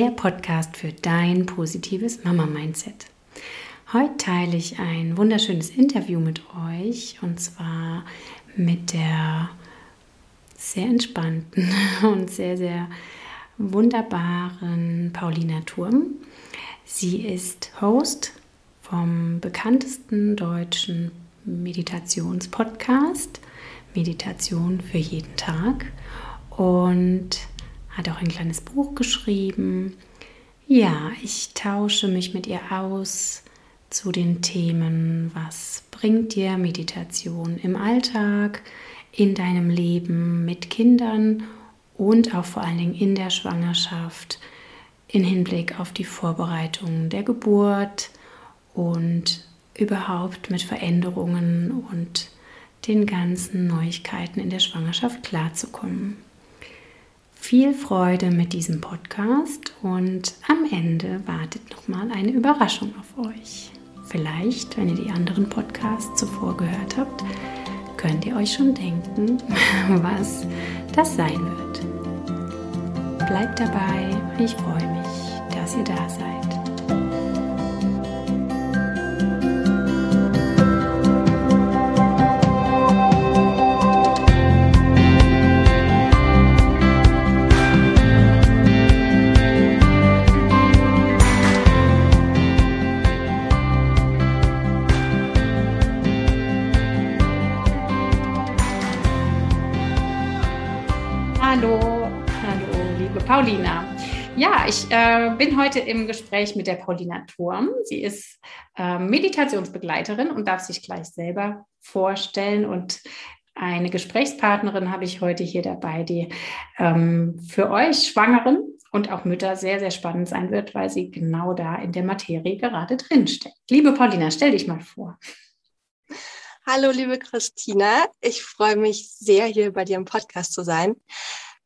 Der Podcast für dein positives Mama-Mindset. Heute teile ich ein wunderschönes Interview mit euch und zwar mit der sehr entspannten und sehr, sehr wunderbaren Paulina Turm. Sie ist Host vom bekanntesten deutschen Meditationspodcast Meditation für jeden Tag und hat auch ein kleines Buch geschrieben. Ja, ich tausche mich mit ihr aus zu den Themen, was bringt dir Meditation im Alltag, in deinem Leben mit Kindern und auch vor allen Dingen in der Schwangerschaft, in Hinblick auf die Vorbereitung der Geburt und überhaupt mit Veränderungen und den ganzen Neuigkeiten in der Schwangerschaft klarzukommen. Viel Freude mit diesem Podcast und am Ende wartet nochmal eine Überraschung auf euch. Vielleicht, wenn ihr die anderen Podcasts zuvor gehört habt, könnt ihr euch schon denken, was das sein wird. Bleibt dabei, ich freue mich, dass ihr da seid. Äh, bin heute im Gespräch mit der Paulina Turm. Sie ist äh, Meditationsbegleiterin und darf sich gleich selber vorstellen. Und eine Gesprächspartnerin habe ich heute hier dabei, die ähm, für euch Schwangeren und auch Mütter sehr, sehr spannend sein wird, weil sie genau da in der Materie gerade drinsteckt. Liebe Paulina, stell dich mal vor. Hallo, liebe Christina. Ich freue mich sehr, hier bei dir im Podcast zu sein.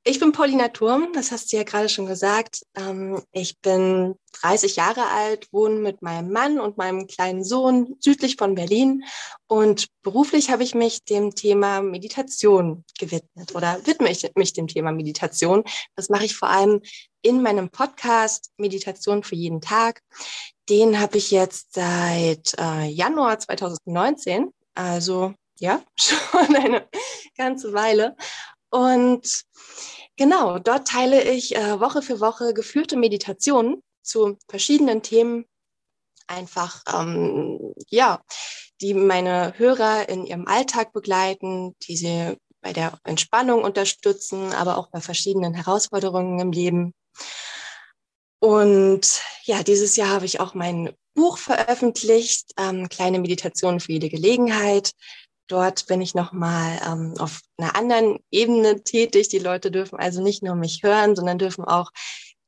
Ich bin Paulina Turm, das hast du ja gerade schon gesagt. Ähm, ich bin 30 Jahre alt, wohne mit meinem Mann und meinem kleinen Sohn südlich von Berlin und beruflich habe ich mich dem Thema Meditation gewidmet oder widme ich mich dem Thema Meditation. Das mache ich vor allem in meinem Podcast Meditation für jeden Tag. Den habe ich jetzt seit äh, Januar 2019, also ja, schon eine ganze Weile. Und genau, dort teile ich äh, Woche für Woche geführte Meditationen zu verschiedenen Themen, einfach, ähm, ja, die meine Hörer in ihrem Alltag begleiten, die sie bei der Entspannung unterstützen, aber auch bei verschiedenen Herausforderungen im Leben. Und ja, dieses Jahr habe ich auch mein Buch veröffentlicht, ähm, Kleine Meditationen für jede Gelegenheit. Dort bin ich nochmal ähm, auf einer anderen Ebene tätig. Die Leute dürfen also nicht nur mich hören, sondern dürfen auch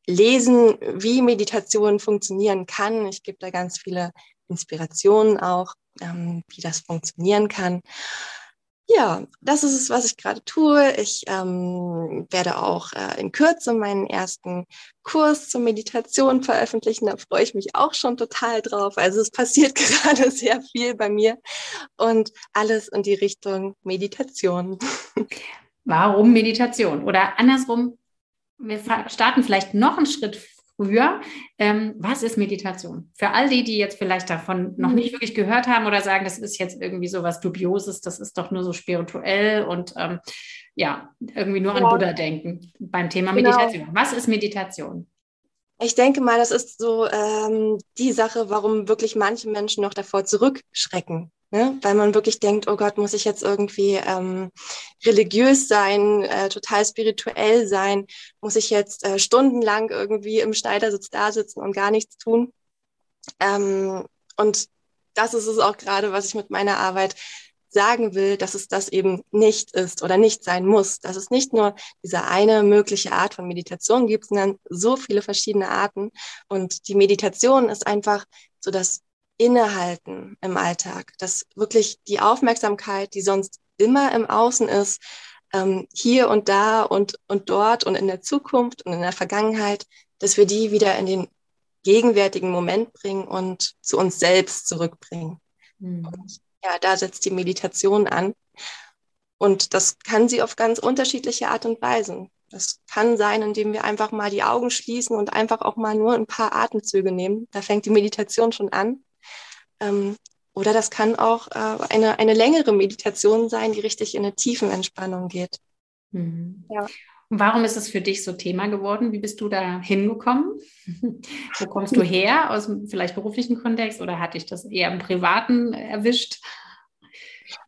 lesen, wie Meditation funktionieren kann. Ich gebe da ganz viele Inspirationen auch, ähm, wie das funktionieren kann. Ja, das ist es, was ich gerade tue. Ich ähm, werde auch äh, in Kürze meinen ersten Kurs zur Meditation veröffentlichen. Da freue ich mich auch schon total drauf. Also es passiert gerade sehr viel bei mir und alles in die Richtung Meditation. Warum Meditation? Oder andersrum, wir starten vielleicht noch einen Schritt früher. Ähm, was ist Meditation? Für all die, die jetzt vielleicht davon noch nicht wirklich gehört haben oder sagen, das ist jetzt irgendwie so was Dubioses, das ist doch nur so spirituell und ähm, ja, irgendwie nur ja. an Buddha denken beim Thema genau. Meditation. Was ist Meditation? Ich denke mal, das ist so ähm, die Sache, warum wirklich manche Menschen noch davor zurückschrecken, Ne? Weil man wirklich denkt, oh Gott, muss ich jetzt irgendwie ähm, religiös sein, äh, total spirituell sein, muss ich jetzt äh, stundenlang irgendwie im Schneidersitz da sitzen und gar nichts tun. Ähm, und das ist es auch gerade, was ich mit meiner Arbeit sagen will, dass es das eben nicht ist oder nicht sein muss, dass es nicht nur diese eine mögliche Art von Meditation gibt, sondern so viele verschiedene Arten. Und die Meditation ist einfach so das Innehalten im Alltag, dass wirklich die Aufmerksamkeit, die sonst immer im Außen ist, ähm, hier und da und, und dort und in der Zukunft und in der Vergangenheit, dass wir die wieder in den gegenwärtigen Moment bringen und zu uns selbst zurückbringen. Mhm. Und ja, da setzt die Meditation an. Und das kann sie auf ganz unterschiedliche Art und Weisen. Das kann sein, indem wir einfach mal die Augen schließen und einfach auch mal nur ein paar Atemzüge nehmen. Da fängt die Meditation schon an. Ähm, oder das kann auch äh, eine, eine längere Meditation sein, die richtig in eine tiefen Entspannung geht. Mhm. Ja. Und warum ist es für dich so Thema geworden? Wie bist du da hingekommen? Wo kommst du her? Aus dem vielleicht beruflichen Kontext oder hat dich das eher im Privaten erwischt?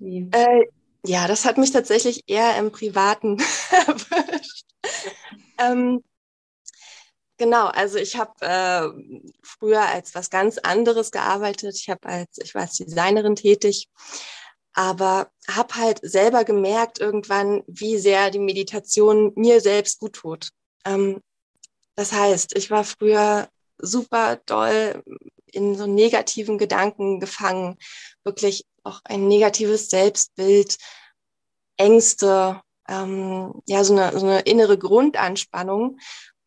Äh, ja, das hat mich tatsächlich eher im Privaten erwischt. Ähm, genau, also ich habe äh, früher als was ganz anderes gearbeitet. Ich habe als, ich war als Designerin tätig, aber habe halt selber gemerkt irgendwann, wie sehr die Meditation mir selbst gut tut. Ähm, das heißt, ich war früher super doll in so negativen Gedanken gefangen, wirklich auch ein negatives Selbstbild, Ängste, ähm, ja, so eine, so eine innere Grundanspannung.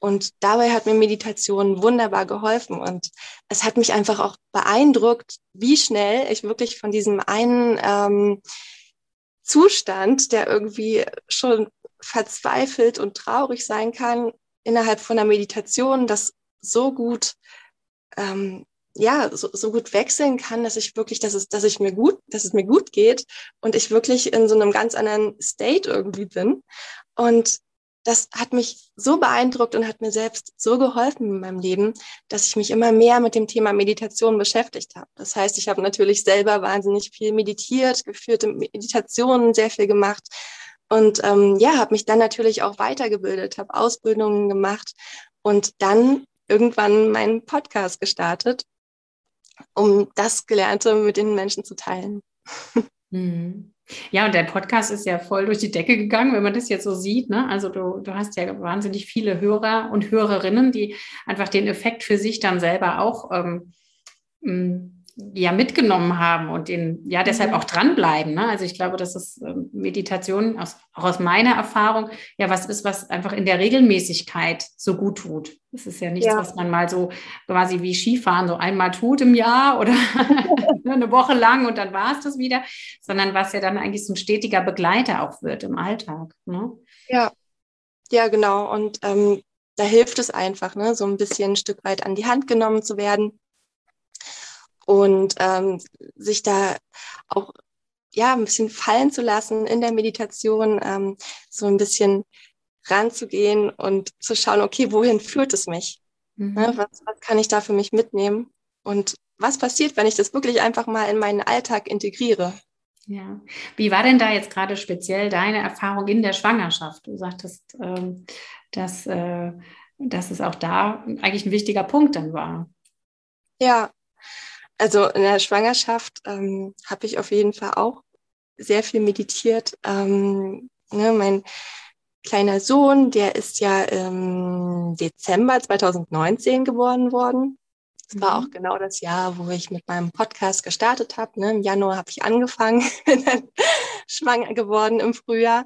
Und dabei hat mir Meditation wunderbar geholfen. Und es hat mich einfach auch beeindruckt, wie schnell ich wirklich von diesem einen ähm, Zustand, der irgendwie schon verzweifelt und traurig sein kann, innerhalb von der Meditation, das so gut ähm, ja, so, so gut wechseln kann, dass ich wirklich, dass es, dass ich mir gut, dass es mir gut geht und ich wirklich in so einem ganz anderen State irgendwie bin. Und das hat mich so beeindruckt und hat mir selbst so geholfen in meinem Leben, dass ich mich immer mehr mit dem Thema Meditation beschäftigt habe. Das heißt, ich habe natürlich selber wahnsinnig viel meditiert, geführte Meditationen sehr viel gemacht und ähm, ja, habe mich dann natürlich auch weitergebildet, habe Ausbildungen gemacht und dann irgendwann meinen Podcast gestartet um das Gelernte mit den Menschen zu teilen. Mhm. Ja, und der Podcast ist ja voll durch die Decke gegangen, wenn man das jetzt so sieht. Ne? Also du, du hast ja wahnsinnig viele Hörer und Hörerinnen, die einfach den Effekt für sich dann selber auch ähm, ja mitgenommen haben und den ja deshalb mhm. auch dranbleiben. Ne? Also ich glaube, dass das ähm, Meditation aus, auch aus meiner Erfahrung ja was ist, was einfach in der Regelmäßigkeit so gut tut. Das ist ja nichts, ja. was man mal so quasi wie Skifahren so einmal tut im Jahr oder eine Woche lang und dann war es das wieder, sondern was ja dann eigentlich so ein stetiger Begleiter auch wird im Alltag. Ne? Ja, ja, genau. Und ähm, da hilft es einfach, ne, so ein bisschen ein Stück weit an die Hand genommen zu werden und ähm, sich da auch ja ein bisschen fallen zu lassen in der Meditation, ähm, so ein bisschen ranzugehen und zu schauen, okay, wohin führt es mich? Mhm. Ne, was, was kann ich da für mich mitnehmen? Und was passiert, wenn ich das wirklich einfach mal in meinen Alltag integriere? Ja, wie war denn da jetzt gerade speziell deine Erfahrung in der Schwangerschaft? Du sagtest, ähm, dass, äh, dass es auch da eigentlich ein wichtiger Punkt dann war. Ja, also in der Schwangerschaft ähm, habe ich auf jeden Fall auch sehr viel meditiert. Ähm, ne, mein kleiner Sohn, der ist ja im Dezember 2019 geboren worden. Das mhm. war auch genau das Jahr, wo ich mit meinem Podcast gestartet habe. Ne? Im Januar habe ich angefangen, bin dann schwanger geworden im Frühjahr.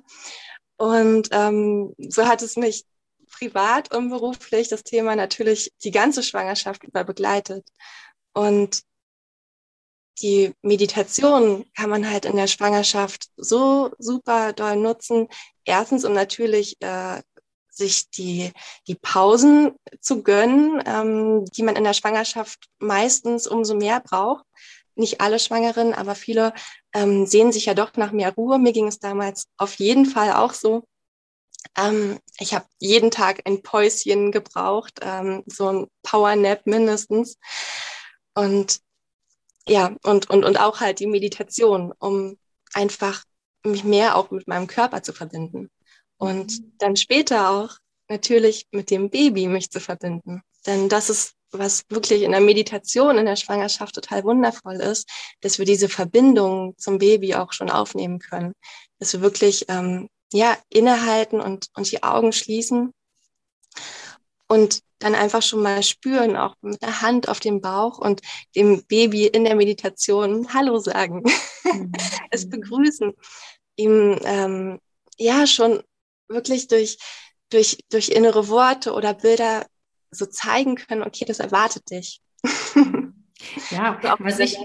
Und ähm, so hat es mich privat und beruflich das Thema natürlich die ganze Schwangerschaft über begleitet. Und die Meditation kann man halt in der Schwangerschaft so super doll nutzen. Erstens, um natürlich äh, sich die, die Pausen zu gönnen, ähm, die man in der Schwangerschaft meistens umso mehr braucht. Nicht alle Schwangeren, aber viele ähm, sehen sich ja doch nach mehr Ruhe. Mir ging es damals auf jeden Fall auch so. Ähm, ich habe jeden Tag ein Päuschen gebraucht, ähm, so ein Power Nap mindestens. Und ja, und, und, und auch halt die Meditation, um einfach mich mehr auch mit meinem Körper zu verbinden. Und mhm. dann später auch natürlich mit dem Baby mich zu verbinden. Denn das ist, was wirklich in der Meditation in der Schwangerschaft total wundervoll ist, dass wir diese Verbindung zum Baby auch schon aufnehmen können. Dass wir wirklich ähm, ja, innehalten und, und die Augen schließen und dann einfach schon mal spüren, auch mit der Hand auf dem Bauch und dem Baby in der Meditation Hallo sagen, mhm. es begrüßen, ihm ähm, ja schon wirklich durch, durch, durch innere Worte oder Bilder so zeigen können, okay, das erwartet dich. Ja, was ich,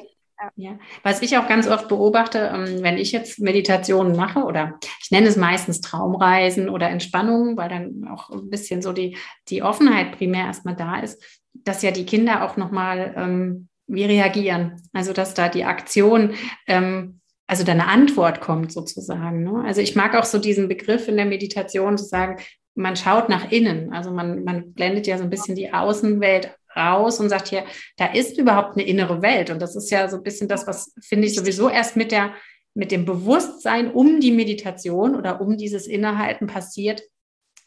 Ja. Was ich auch ganz oft beobachte, ähm, wenn ich jetzt Meditationen mache oder ich nenne es meistens Traumreisen oder Entspannung, weil dann auch ein bisschen so die, die Offenheit primär erstmal da ist, dass ja die Kinder auch nochmal ähm, wie reagieren. Also dass da die Aktion, ähm, also da eine Antwort kommt sozusagen. Ne? Also ich mag auch so diesen Begriff in der Meditation zu sagen, man schaut nach innen. Also man, man blendet ja so ein bisschen die Außenwelt raus und sagt hier, da ist überhaupt eine innere Welt. Und das ist ja so ein bisschen das, was finde ich sowieso erst mit der, mit dem Bewusstsein um die Meditation oder um dieses Innehalten passiert,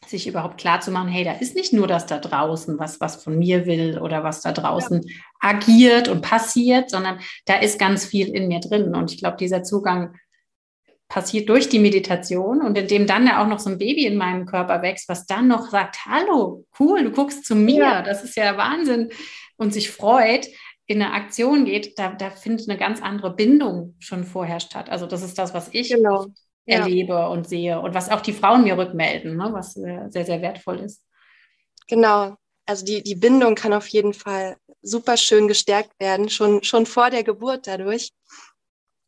sich überhaupt klar zu machen, hey, da ist nicht nur das da draußen, was, was von mir will oder was da draußen ja. agiert und passiert, sondern da ist ganz viel in mir drin. Und ich glaube, dieser Zugang passiert durch die Meditation und indem dann ja auch noch so ein Baby in meinem Körper wächst, was dann noch sagt, hallo, cool, du guckst zu mir, ja. das ist ja Wahnsinn und sich freut, in eine Aktion geht, da, da findet eine ganz andere Bindung schon vorher statt. Also das ist das, was ich genau. erlebe ja. und sehe und was auch die Frauen mir rückmelden, ne, was sehr, sehr wertvoll ist. Genau. Also die, die Bindung kann auf jeden Fall super schön gestärkt werden, schon, schon vor der Geburt dadurch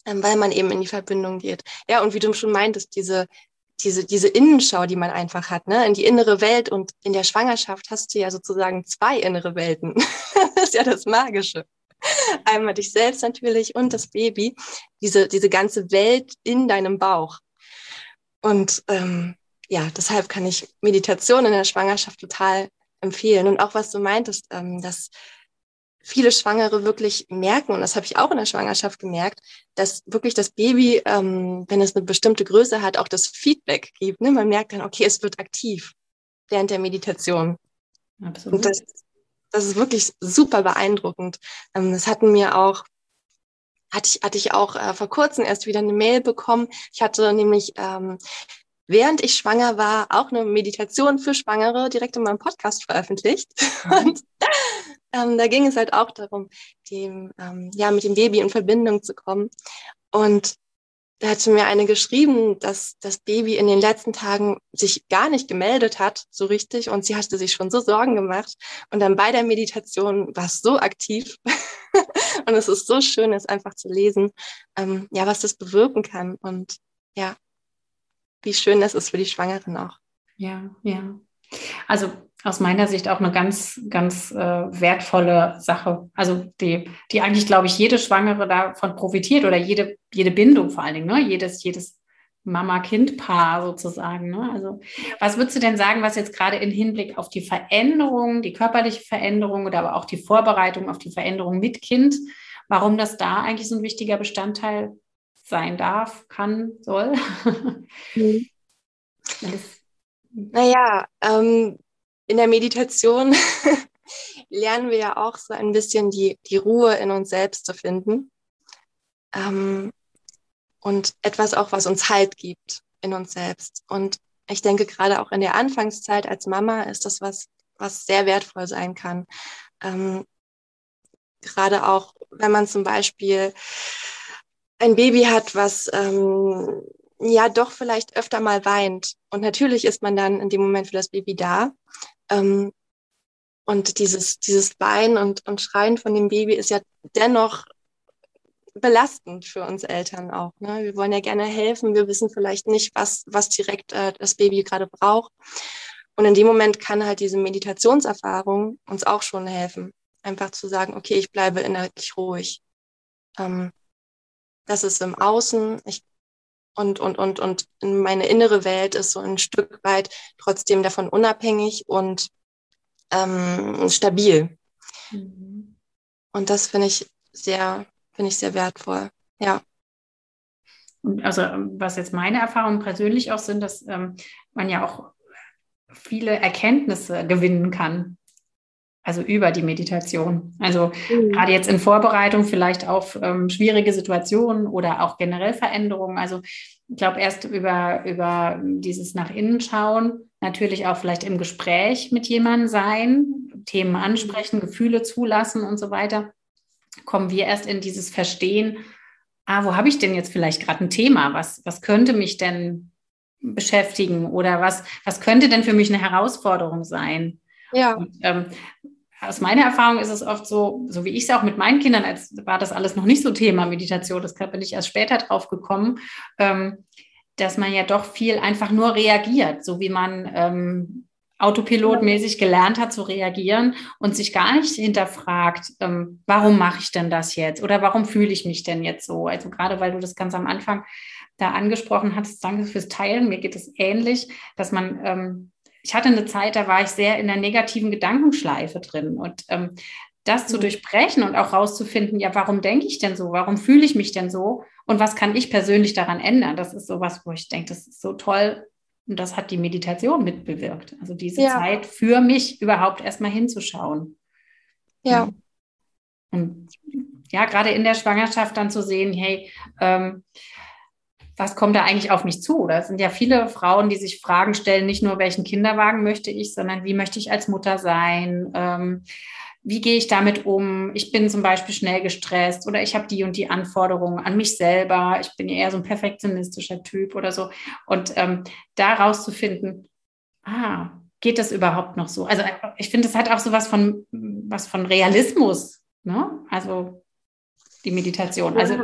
weil man eben in die Verbindung geht. Ja, und wie du schon meintest, diese, diese, diese Innenschau, die man einfach hat, ne, in die innere Welt und in der Schwangerschaft hast du ja sozusagen zwei innere Welten. das ist ja das Magische. Einmal dich selbst natürlich und das Baby, diese, diese ganze Welt in deinem Bauch. Und ähm, ja, deshalb kann ich Meditation in der Schwangerschaft total empfehlen. Und auch was du meintest, ähm, dass viele Schwangere wirklich merken, und das habe ich auch in der Schwangerschaft gemerkt, dass wirklich das Baby, ähm, wenn es eine bestimmte Größe hat, auch das Feedback gibt. Ne? Man merkt dann, okay, es wird aktiv während der Meditation. Absolut. Und das, das ist wirklich super beeindruckend. Ähm, das hatten mir auch hatte ich, hatte ich auch äh, vor kurzem erst wieder eine Mail bekommen. Ich hatte nämlich, ähm, während ich schwanger war, auch eine Meditation für Schwangere direkt in meinem Podcast veröffentlicht. Mhm. Und ähm, da ging es halt auch darum, dem, ähm, ja, mit dem Baby in Verbindung zu kommen. Und da hatte mir eine geschrieben, dass das Baby in den letzten Tagen sich gar nicht gemeldet hat, so richtig, und sie hatte sich schon so Sorgen gemacht. Und dann bei der Meditation war es so aktiv. und es ist so schön, es einfach zu lesen, ähm, ja, was das bewirken kann. Und ja, wie schön das ist für die Schwangeren auch. Ja, ja. Also aus meiner Sicht auch eine ganz, ganz äh, wertvolle Sache. Also die, die eigentlich, glaube ich, jede Schwangere davon profitiert oder jede, jede Bindung vor allen Dingen, ne? jedes, jedes Mama-Kind-Paar sozusagen. Ne? Also was würdest du denn sagen, was jetzt gerade im Hinblick auf die Veränderung, die körperliche Veränderung oder aber auch die Vorbereitung auf die Veränderung mit Kind, warum das da eigentlich so ein wichtiger Bestandteil sein darf, kann, soll? Mhm. Naja, ähm, in der Meditation lernen wir ja auch so ein bisschen die, die Ruhe in uns selbst zu finden. Ähm, und etwas auch, was uns Halt gibt in uns selbst. Und ich denke, gerade auch in der Anfangszeit als Mama ist das was, was sehr wertvoll sein kann. Ähm, gerade auch, wenn man zum Beispiel ein Baby hat, was ähm, ja doch vielleicht öfter mal weint. Und natürlich ist man dann in dem Moment für das Baby da. Ähm, und dieses, dieses Weinen und, und Schreien von dem Baby ist ja dennoch belastend für uns Eltern auch. Ne? Wir wollen ja gerne helfen. Wir wissen vielleicht nicht, was, was direkt äh, das Baby gerade braucht. Und in dem Moment kann halt diese Meditationserfahrung uns auch schon helfen. Einfach zu sagen, okay, ich bleibe innerlich ruhig. Ähm, das ist im Außen. Ich und, und, und, und meine innere Welt ist so ein Stück weit trotzdem davon unabhängig und ähm, stabil. Mhm. Und das finde ich sehr, finde ich sehr wertvoll. Ja. Also was jetzt meine Erfahrungen persönlich auch sind, dass ähm, man ja auch viele Erkenntnisse gewinnen kann also über die Meditation. Also mhm. gerade jetzt in Vorbereitung vielleicht auf ähm, schwierige Situationen oder auch generell Veränderungen. Also ich glaube, erst über, über dieses nach innen schauen, natürlich auch vielleicht im Gespräch mit jemandem sein, Themen ansprechen, Gefühle zulassen und so weiter, kommen wir erst in dieses Verstehen, ah, wo habe ich denn jetzt vielleicht gerade ein Thema? Was, was könnte mich denn beschäftigen oder was, was könnte denn für mich eine Herausforderung sein? Ja. Und, ähm, aus meiner Erfahrung ist es oft so, so wie ich es auch mit meinen Kindern, als war das alles noch nicht so Thema Meditation, das bin ich erst später drauf gekommen, ähm, dass man ja doch viel einfach nur reagiert, so wie man ähm, autopilotmäßig gelernt hat zu reagieren und sich gar nicht hinterfragt, ähm, warum mache ich denn das jetzt oder warum fühle ich mich denn jetzt so? Also gerade weil du das ganz am Anfang da angesprochen hattest, danke fürs Teilen, mir geht es ähnlich, dass man ähm, ich hatte eine Zeit, da war ich sehr in der negativen Gedankenschleife drin. Und ähm, das zu mhm. durchbrechen und auch rauszufinden, ja, warum denke ich denn so? Warum fühle ich mich denn so? Und was kann ich persönlich daran ändern? Das ist sowas, wo ich denke, das ist so toll. Und das hat die Meditation mitbewirkt. Also diese ja. Zeit für mich überhaupt erstmal hinzuschauen. Ja. Und ja, gerade in der Schwangerschaft dann zu sehen, hey, ähm, was kommt da eigentlich auf mich zu? Da sind ja viele Frauen, die sich Fragen stellen, nicht nur, welchen Kinderwagen möchte ich, sondern wie möchte ich als Mutter sein? Ähm, wie gehe ich damit um? Ich bin zum Beispiel schnell gestresst oder ich habe die und die Anforderungen an mich selber. Ich bin eher so ein perfektionistischer Typ oder so. Und ähm, da rauszufinden, ah, geht das überhaupt noch so? Also ich finde, es hat auch so was von, was von Realismus. Ne? Also die Meditation. Also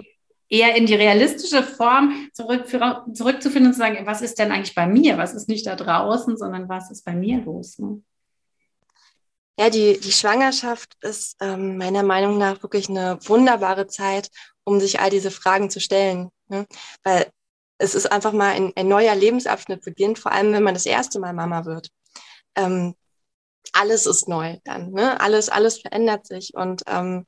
eher in die realistische Form zurück, zurückzufinden und zu sagen, was ist denn eigentlich bei mir? Was ist nicht da draußen, sondern was ist bei mir los? Ne? Ja, die, die Schwangerschaft ist ähm, meiner Meinung nach wirklich eine wunderbare Zeit, um sich all diese Fragen zu stellen. Ne? Weil es ist einfach mal ein, ein neuer Lebensabschnitt beginnt, vor allem wenn man das erste Mal Mama wird. Ähm, alles ist neu dann, ne? Alles, alles verändert sich. Und ähm,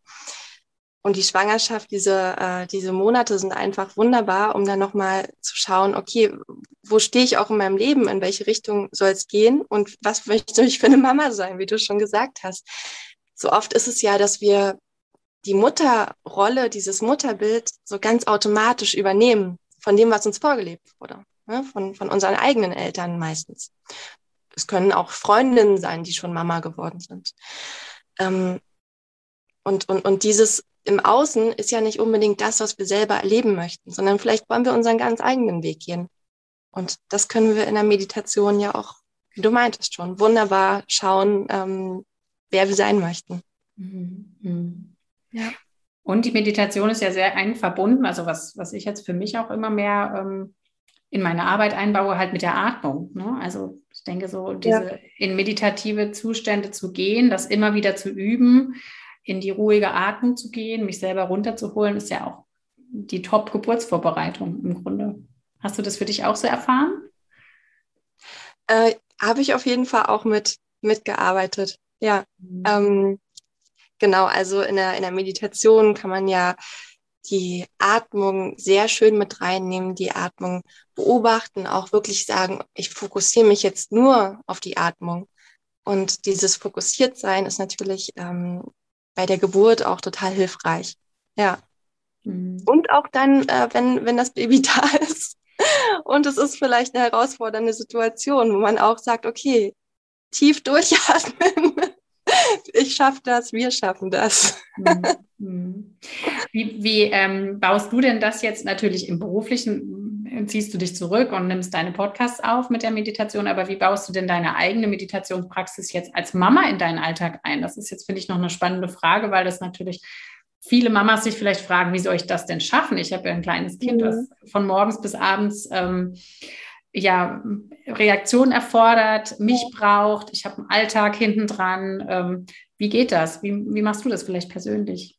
und die Schwangerschaft, diese, äh, diese Monate sind einfach wunderbar, um dann nochmal zu schauen, okay, wo stehe ich auch in meinem Leben, in welche Richtung soll es gehen und was möchte ich für eine Mama sein, wie du schon gesagt hast. So oft ist es ja, dass wir die Mutterrolle, dieses Mutterbild so ganz automatisch übernehmen von dem, was uns vorgelebt wurde, ne? von, von unseren eigenen Eltern meistens. Es können auch Freundinnen sein, die schon Mama geworden sind. Ähm, und, und, und dieses im Außen ist ja nicht unbedingt das, was wir selber erleben möchten, sondern vielleicht wollen wir unseren ganz eigenen Weg gehen. Und das können wir in der Meditation ja auch, wie du meintest schon, wunderbar schauen, ähm, wer wir sein möchten. Mhm. mhm. Ja. Und die Meditation ist ja sehr eng verbunden, also was, was ich jetzt für mich auch immer mehr ähm, in meine Arbeit einbaue, halt mit der Atmung. Ne? Also ich denke so, diese ja. in meditative Zustände zu gehen, das immer wieder zu üben, in die ruhige Atmung zu gehen, mich selber runterzuholen, ist ja auch die Top-Geburtsvorbereitung im Grunde. Hast du das für dich auch so erfahren? Äh, Habe ich auf jeden Fall auch mit mitgearbeitet. Ja, mhm. ähm, genau. Also in der, in der Meditation kann man ja die Atmung sehr schön mit reinnehmen, die Atmung beobachten, auch wirklich sagen, ich fokussiere mich jetzt nur auf die Atmung. Und dieses Fokussiertsein ist natürlich ähm, bei der Geburt auch total hilfreich. Ja. Mhm. Und auch dann, äh, wenn, wenn das Baby da ist. Und es ist vielleicht eine herausfordernde Situation, wo man auch sagt, okay, tief durchatmen. Ich schaffe das, wir schaffen das. Mhm. mhm. Wie, wie ähm, baust du denn das jetzt natürlich im beruflichen? Ziehst du dich zurück und nimmst deine Podcasts auf mit der Meditation, aber wie baust du denn deine eigene Meditationspraxis jetzt als Mama in deinen Alltag ein? Das ist jetzt, finde ich, noch eine spannende Frage, weil das natürlich viele Mamas sich vielleicht fragen, wie soll ich das denn schaffen? Ich habe ja ein kleines Kind, mhm. was von morgens bis abends ähm, ja, Reaktion erfordert, mich braucht, ich habe einen Alltag hinten dran. Ähm, wie geht das? Wie, wie machst du das vielleicht persönlich?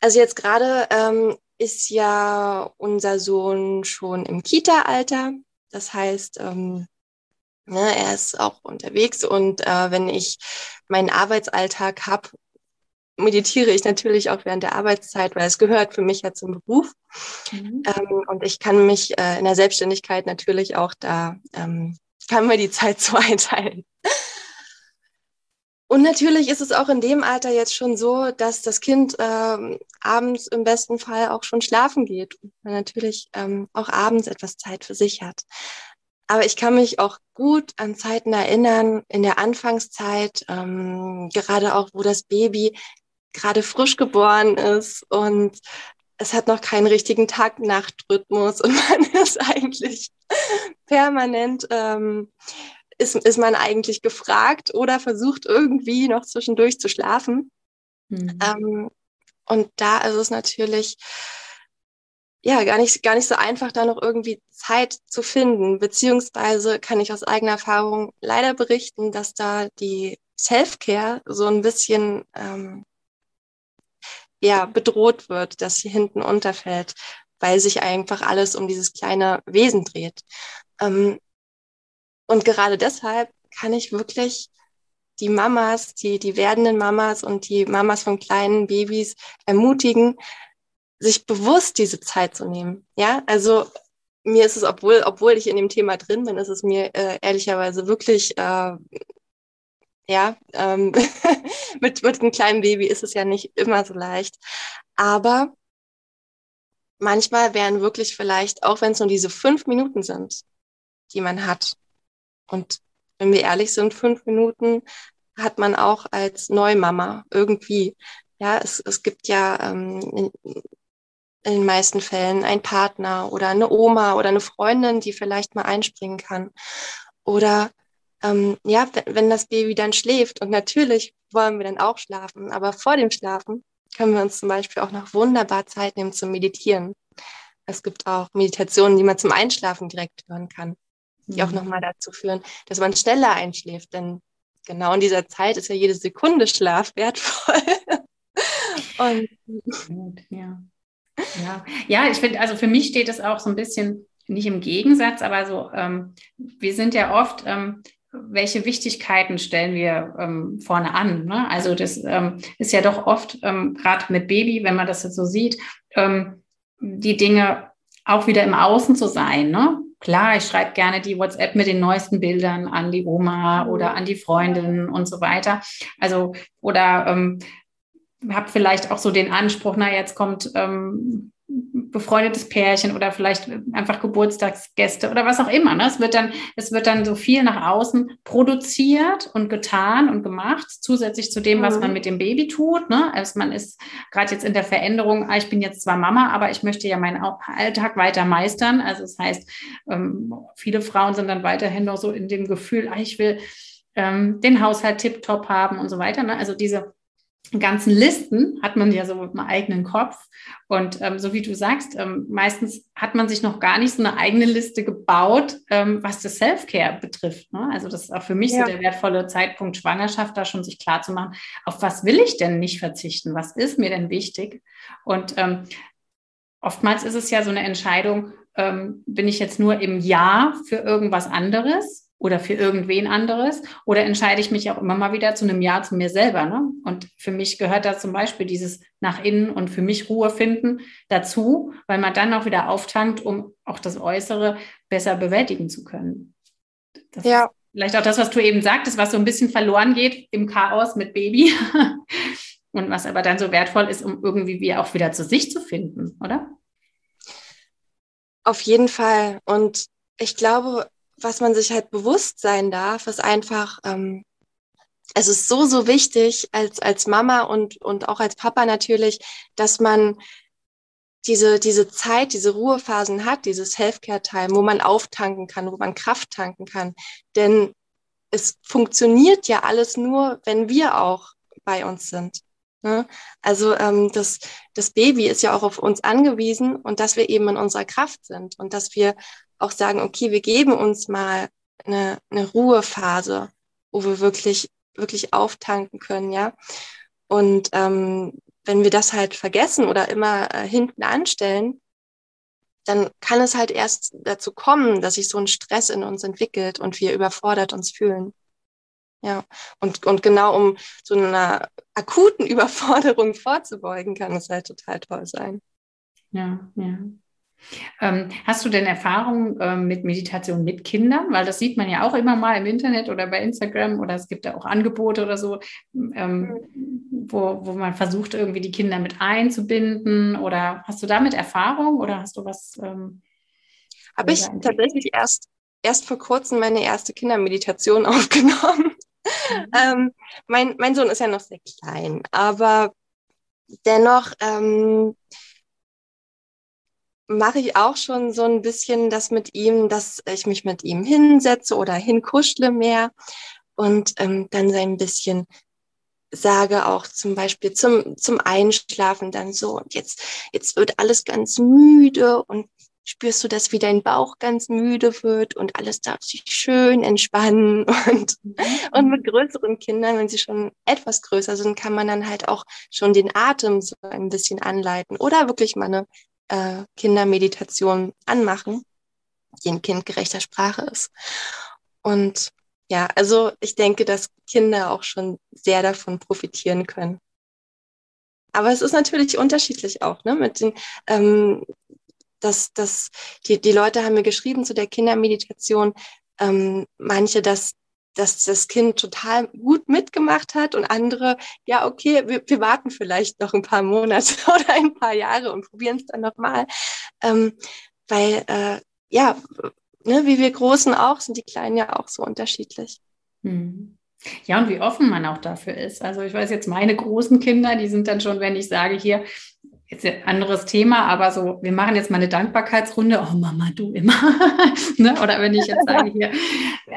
Also jetzt gerade ähm, ist ja unser Sohn schon im Kita-Alter. Das heißt, ähm, ne, er ist auch unterwegs und äh, wenn ich meinen Arbeitsalltag habe, meditiere ich natürlich auch während der Arbeitszeit, weil es gehört für mich ja zum Beruf. Mhm. Ähm, und ich kann mich äh, in der Selbstständigkeit natürlich auch da, ähm, kann mir die Zeit so einteilen. Und natürlich ist es auch in dem Alter jetzt schon so, dass das Kind ähm, abends im besten Fall auch schon schlafen geht und man natürlich ähm, auch abends etwas Zeit für sich hat. Aber ich kann mich auch gut an Zeiten erinnern, in der Anfangszeit, ähm, gerade auch, wo das Baby gerade frisch geboren ist und es hat noch keinen richtigen Tag-Nacht-Rhythmus und man ist eigentlich permanent ähm, ist, ist man eigentlich gefragt oder versucht irgendwie noch zwischendurch zu schlafen. Mhm. Ähm, und da ist es natürlich ja gar nicht, gar nicht so einfach, da noch irgendwie Zeit zu finden. Beziehungsweise kann ich aus eigener Erfahrung leider berichten, dass da die Self-Care so ein bisschen ähm, ja, bedroht wird, dass sie hinten unterfällt, weil sich einfach alles um dieses kleine Wesen dreht. Ähm, und gerade deshalb kann ich wirklich die Mamas, die, die werdenden Mamas und die Mamas von kleinen Babys ermutigen, sich bewusst diese Zeit zu nehmen. Ja, also mir ist es, obwohl, obwohl ich in dem Thema drin bin, ist es mir äh, ehrlicherweise wirklich, äh, ja, ähm, mit, mit einem kleinen Baby ist es ja nicht immer so leicht. Aber manchmal wären wirklich vielleicht, auch wenn es nur diese fünf Minuten sind, die man hat. Und wenn wir ehrlich sind, fünf Minuten hat man auch als Neumama irgendwie. Ja, es, es gibt ja ähm, in, in den meisten Fällen einen Partner oder eine Oma oder eine Freundin, die vielleicht mal einspringen kann. Oder ähm, ja, wenn das Baby dann schläft und natürlich wollen wir dann auch schlafen, aber vor dem Schlafen können wir uns zum Beispiel auch noch wunderbar Zeit nehmen zum Meditieren. Es gibt auch Meditationen, die man zum Einschlafen direkt hören kann, die mhm. auch nochmal dazu führen, dass man schneller einschläft. Denn genau in dieser Zeit ist ja jede Sekunde Schlaf wertvoll. Und ja. Ja, ja ich finde, also für mich steht es auch so ein bisschen nicht im Gegensatz, aber so, ähm, wir sind ja oft ähm, welche Wichtigkeiten stellen wir ähm, vorne an? Ne? Also das ähm, ist ja doch oft, ähm, gerade mit Baby, wenn man das jetzt so sieht, ähm, die Dinge auch wieder im Außen zu sein. Ne? Klar, ich schreibe gerne die WhatsApp mit den neuesten Bildern an die Oma oder an die Freundin und so weiter. Also, oder ähm, habe vielleicht auch so den Anspruch, na, jetzt kommt ähm, befreundetes Pärchen oder vielleicht einfach Geburtstagsgäste oder was auch immer. Ne? Es, wird dann, es wird dann so viel nach außen produziert und getan und gemacht, zusätzlich zu dem, was man mhm. mit dem Baby tut. Ne? Also man ist gerade jetzt in der Veränderung, ah, ich bin jetzt zwar Mama, aber ich möchte ja meinen Alltag weiter meistern. Also das heißt, ähm, viele Frauen sind dann weiterhin noch so in dem Gefühl, ah, ich will ähm, den Haushalt tiptop haben und so weiter. Ne? Also diese ganzen Listen hat man ja so im eigenen Kopf. Und ähm, so wie du sagst, ähm, meistens hat man sich noch gar nicht so eine eigene Liste gebaut, ähm, was das Self-Care betrifft. Ne? Also das ist auch für mich ja. so der wertvolle Zeitpunkt Schwangerschaft, da schon sich klar zu machen, auf was will ich denn nicht verzichten? Was ist mir denn wichtig? Und ähm, oftmals ist es ja so eine Entscheidung, ähm, bin ich jetzt nur im Ja für irgendwas anderes oder für irgendwen anderes? Oder entscheide ich mich auch immer mal wieder zu einem Ja zu mir selber? Ne? Und für mich gehört da zum Beispiel dieses nach innen und für mich Ruhe finden dazu, weil man dann auch wieder auftankt, um auch das Äußere besser bewältigen zu können. Das ja. vielleicht auch das, was du eben sagtest, was so ein bisschen verloren geht im Chaos mit Baby. und was aber dann so wertvoll ist, um irgendwie wie auch wieder zu sich zu finden, oder? Auf jeden Fall. Und ich glaube, was man sich halt bewusst sein darf, ist einfach, ähm, es ist so, so wichtig als, als Mama und, und auch als Papa natürlich, dass man diese, diese Zeit, diese Ruhephasen hat, dieses Healthcare-Time, wo man auftanken kann, wo man Kraft tanken kann. Denn es funktioniert ja alles nur, wenn wir auch bei uns sind. Ne? Also ähm, das, das Baby ist ja auch auf uns angewiesen und dass wir eben in unserer Kraft sind und dass wir auch sagen, okay, wir geben uns mal eine, eine Ruhephase, wo wir wirklich, wirklich auftanken können, ja. Und ähm, wenn wir das halt vergessen oder immer äh, hinten anstellen, dann kann es halt erst dazu kommen, dass sich so ein Stress in uns entwickelt und wir überfordert uns fühlen. Ja, und, und genau um so einer akuten Überforderung vorzubeugen, kann es halt total toll sein. Ja, ja. Ähm, hast du denn Erfahrungen ähm, mit Meditation mit Kindern? Weil das sieht man ja auch immer mal im Internet oder bei Instagram oder es gibt ja auch Angebote oder so, ähm, mhm. wo, wo man versucht, irgendwie die Kinder mit einzubinden. Oder hast du damit Erfahrung oder hast du was? Ähm, Habe ich tatsächlich erst, erst vor kurzem meine erste Kindermeditation aufgenommen. Mhm. Ähm, mein, mein Sohn ist ja noch sehr klein, aber dennoch ähm, mache ich auch schon so ein bisschen das mit ihm, dass ich mich mit ihm hinsetze oder hinkuschle mehr und ähm, dann so ein bisschen sage auch zum Beispiel zum, zum Einschlafen dann so, und jetzt, jetzt wird alles ganz müde und spürst du, dass wie dein Bauch ganz müde wird und alles darf sich schön entspannen und, mhm. und mit größeren Kindern, wenn sie schon etwas größer sind, kann man dann halt auch schon den Atem so ein bisschen anleiten oder wirklich mal eine äh, Kindermeditation anmachen, die in kindgerechter Sprache ist. Und ja, also ich denke, dass Kinder auch schon sehr davon profitieren können. Aber es ist natürlich unterschiedlich auch, ne? Mit den, ähm, dass, dass die, die Leute haben mir geschrieben zu der Kindermeditation, ähm, manche, dass, dass das Kind total gut mitgemacht hat und andere, ja, okay, wir, wir warten vielleicht noch ein paar Monate oder ein paar Jahre und probieren es dann nochmal. Ähm, weil, äh, ja, ne, wie wir Großen auch, sind die Kleinen ja auch so unterschiedlich. Hm. Ja, und wie offen man auch dafür ist. Also ich weiß jetzt, meine großen Kinder, die sind dann schon, wenn ich sage, hier, jetzt ein anderes Thema, aber so, wir machen jetzt mal eine Dankbarkeitsrunde. Oh Mama, du immer. ne? Oder wenn ich jetzt sage hier,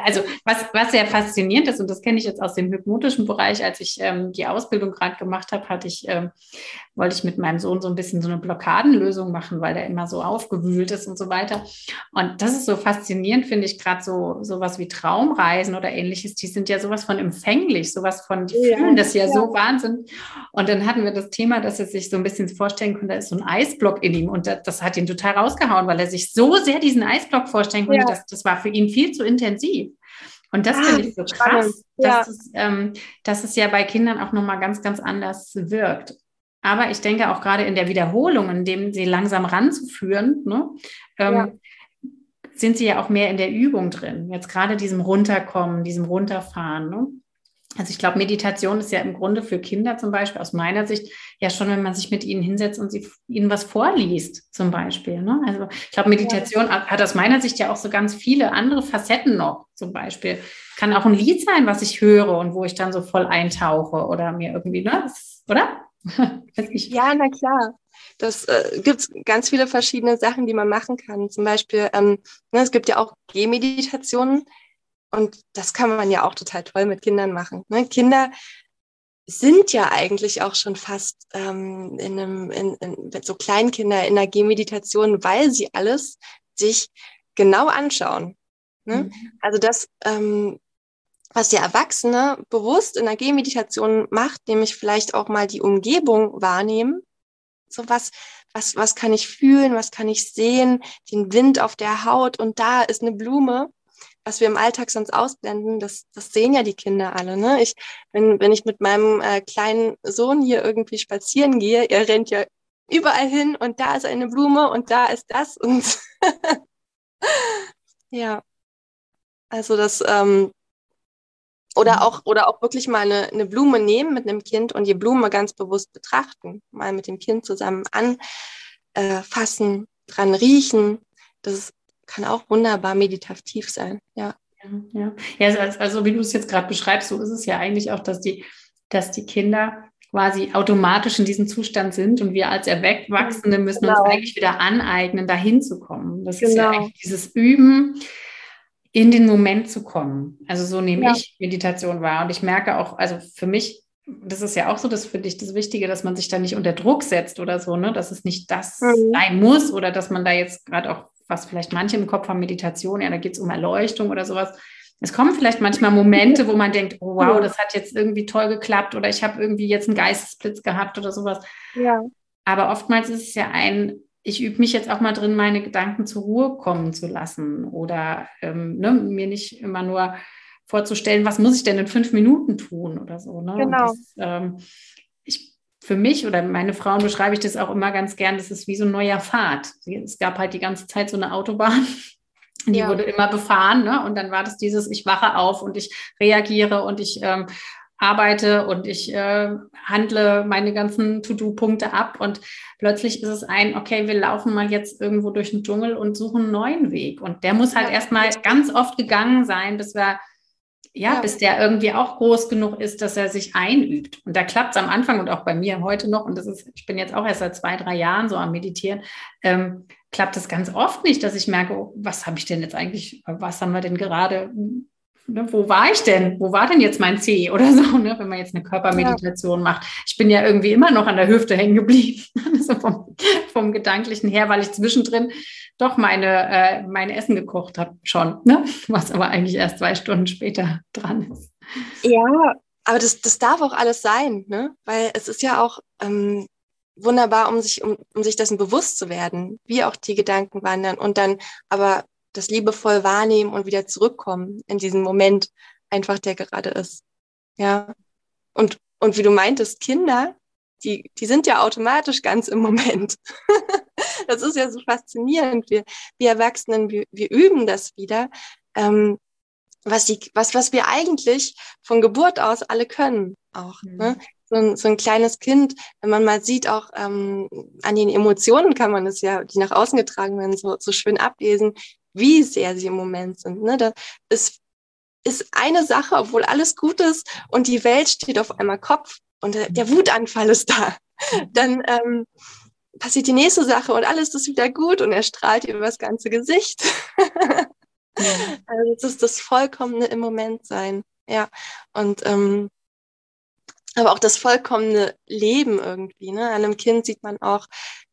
also was, was sehr faszinierend ist, und das kenne ich jetzt aus dem hypnotischen Bereich, als ich ähm, die Ausbildung gerade gemacht habe, hatte ich, ähm, wollte ich mit meinem Sohn so ein bisschen so eine Blockadenlösung machen, weil der immer so aufgewühlt ist und so weiter. Und das ist so faszinierend, finde ich, gerade so sowas wie Traumreisen oder ähnliches, die sind ja sowas von empfänglich, sowas von, die ja, fühlen das ja, ja, so Wahnsinn. Und dann hatten wir das Thema, dass er sich so ein bisschen vorstellen konnte, da ist so ein Eisblock in ihm. Und das, das, hat ihn total rausgehauen, weil er sich so sehr diesen Eisblock vorstellen konnte, ja. dass das war für ihn viel zu intensiv. Und das ah, finde ich so krass, ja. dass, es, ähm, dass es ja bei Kindern auch nochmal ganz, ganz anders wirkt. Aber ich denke auch gerade in der Wiederholung, in dem sie langsam ranzuführen, ne, ähm, ja. sind sie ja auch mehr in der Übung drin. Jetzt gerade diesem Runterkommen, diesem Runterfahren. Ne? Also ich glaube, Meditation ist ja im Grunde für Kinder zum Beispiel aus meiner Sicht ja schon, wenn man sich mit ihnen hinsetzt und sie, ihnen was vorliest zum Beispiel. Ne? Also ich glaube, Meditation ja. hat aus meiner Sicht ja auch so ganz viele andere Facetten noch zum Beispiel. Kann auch ein Lied sein, was ich höre und wo ich dann so voll eintauche oder mir irgendwie, ne? oder? ja, na klar. Das äh, gibt ganz viele verschiedene Sachen, die man machen kann. Zum Beispiel, ähm, ne, es gibt ja auch Gehmeditationen, und das kann man ja auch total toll mit Kindern machen. Ne? Kinder sind ja eigentlich auch schon fast ähm, in einem, in, in, so Kleinkinder in der Gehmeditation, weil sie alles sich genau anschauen. Ne? Mhm. Also das, ähm, was der Erwachsene bewusst in der Gehmeditation macht, nämlich vielleicht auch mal die Umgebung wahrnehmen. So was, was, was kann ich fühlen, was kann ich sehen, den Wind auf der Haut und da ist eine Blume was wir im Alltag sonst ausblenden, das, das sehen ja die Kinder alle. Ne? Ich, wenn, wenn ich mit meinem äh, kleinen Sohn hier irgendwie spazieren gehe, er rennt ja überall hin und da ist eine Blume und da ist das und ja, also das ähm, oder mhm. auch oder auch wirklich mal eine, eine Blume nehmen mit einem Kind und die Blume ganz bewusst betrachten, mal mit dem Kind zusammen anfassen, äh, dran riechen. Das kann auch wunderbar meditativ sein. Ja. Ja, ja. Also, also wie du es jetzt gerade beschreibst, so ist es ja eigentlich auch, dass die, dass die Kinder quasi automatisch in diesem Zustand sind und wir als Erwachsene müssen genau. uns eigentlich wieder aneignen, dahin zu kommen. Das genau. ist ja genau. eigentlich dieses Üben, in den Moment zu kommen. Also so nehme ja. ich Meditation wahr. Und ich merke auch, also für mich, das ist ja auch so das für dich das Wichtige, dass man sich da nicht unter Druck setzt oder so, ne? dass es nicht das mhm. sein muss oder dass man da jetzt gerade auch was vielleicht manche im Kopf haben, Meditation, ja, da geht es um Erleuchtung oder sowas. Es kommen vielleicht manchmal Momente, wo man denkt, oh, wow, das hat jetzt irgendwie toll geklappt oder ich habe irgendwie jetzt einen Geistesblitz gehabt oder sowas. Ja. Aber oftmals ist es ja ein, ich übe mich jetzt auch mal drin, meine Gedanken zur Ruhe kommen zu lassen oder ähm, ne, mir nicht immer nur vorzustellen, was muss ich denn in fünf Minuten tun oder so. Ne? Genau. Das, ähm, für mich oder meine Frauen beschreibe ich das auch immer ganz gern, das ist wie so ein neuer Pfad. Es gab halt die ganze Zeit so eine Autobahn, die ja. wurde immer befahren, ne? Und dann war das dieses, ich wache auf und ich reagiere und ich ähm, arbeite und ich äh, handle meine ganzen To-Do-Punkte ab und plötzlich ist es ein, okay, wir laufen mal jetzt irgendwo durch den Dschungel und suchen einen neuen Weg. Und der muss halt ja. erstmal ganz oft gegangen sein, bis wir ja, ja, bis der irgendwie auch groß genug ist, dass er sich einübt. Und da klappt es am Anfang und auch bei mir heute noch, und das ist, ich bin jetzt auch erst seit zwei, drei Jahren so am Meditieren, ähm, klappt es ganz oft nicht, dass ich merke, oh, was habe ich denn jetzt eigentlich, was haben wir denn gerade, ne, wo war ich denn? Wo war denn jetzt mein C oder so, ne, wenn man jetzt eine Körpermeditation ja. macht? Ich bin ja irgendwie immer noch an der Hüfte hängen geblieben, also vom, vom Gedanklichen her, weil ich zwischendrin doch meine, äh, mein Essen gekocht habe schon, ne? was aber eigentlich erst zwei Stunden später dran ist. Ja, aber das, das darf auch alles sein, ne? weil es ist ja auch ähm, wunderbar, um sich, um, um sich dessen bewusst zu werden, wie auch die Gedanken wandern und dann aber das liebevoll wahrnehmen und wieder zurückkommen in diesen Moment einfach, der gerade ist. Ja. Und, und wie du meintest, Kinder, die, die sind ja automatisch ganz im Moment. das ist ja so faszinierend. Wir, wir Erwachsenen, wir, wir üben das wieder, ähm, was, die, was, was wir eigentlich von Geburt aus alle können auch. Mhm. Ne? So, ein, so ein kleines Kind, wenn man mal sieht, auch ähm, an den Emotionen kann man es ja, die nach außen getragen werden, so, so schön ablesen, wie sehr sie im Moment sind. Ne? Das ist, ist eine Sache, obwohl alles gut ist und die Welt steht auf einmal Kopf und der, der Wutanfall ist da. Mhm. Dann ähm, passiert die nächste Sache und alles ist wieder gut und er strahlt über das ganze Gesicht. Also das ist das vollkommene im Moment sein. Ja. Und ähm, aber auch das vollkommene Leben irgendwie. Ne? An einem Kind sieht man auch,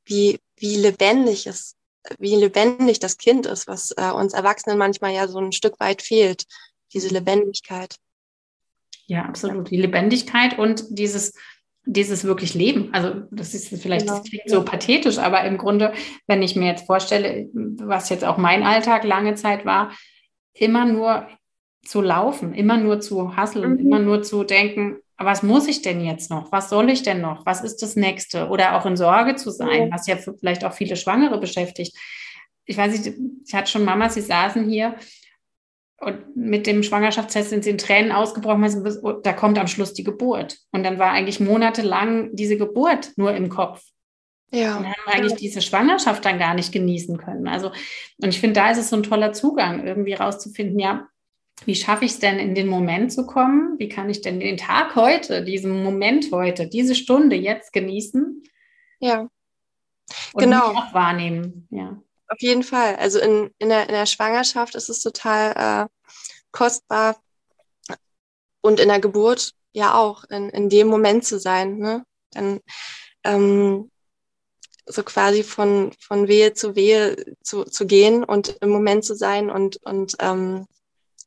wie, wie lebendig es, wie lebendig das Kind ist, was äh, uns Erwachsenen manchmal ja so ein Stück weit fehlt. Diese Lebendigkeit. Ja, absolut. Die Lebendigkeit und dieses dieses wirklich Leben. Also das ist vielleicht, genau. das klingt so pathetisch, aber im Grunde, wenn ich mir jetzt vorstelle, was jetzt auch mein Alltag lange Zeit war, immer nur zu laufen, immer nur zu hasseln, mhm. immer nur zu denken, was muss ich denn jetzt noch? Was soll ich denn noch? Was ist das Nächste? Oder auch in Sorge zu sein, was ja vielleicht auch viele Schwangere beschäftigt. Ich weiß nicht, ich hatte schon Mamas, die saßen hier und mit dem Schwangerschaftstest sind sie in Tränen ausgebrochen, oh, da kommt am Schluss die Geburt. Und dann war eigentlich monatelang diese Geburt nur im Kopf. Ja. Und haben eigentlich diese Schwangerschaft dann gar nicht genießen können. Also, und ich finde, da ist es so ein toller Zugang, irgendwie rauszufinden, ja, wie schaffe ich es denn, in den Moment zu kommen? Wie kann ich denn den Tag heute, diesen Moment heute, diese Stunde jetzt genießen? Ja. Und genau. auch wahrnehmen. Ja auf jeden Fall. Also in, in, der, in der Schwangerschaft ist es total äh, kostbar und in der Geburt ja auch, in, in dem Moment zu sein. Ne? Dann ähm, so quasi von, von Wehe zu Wehe zu, zu gehen und im Moment zu sein und, und ähm,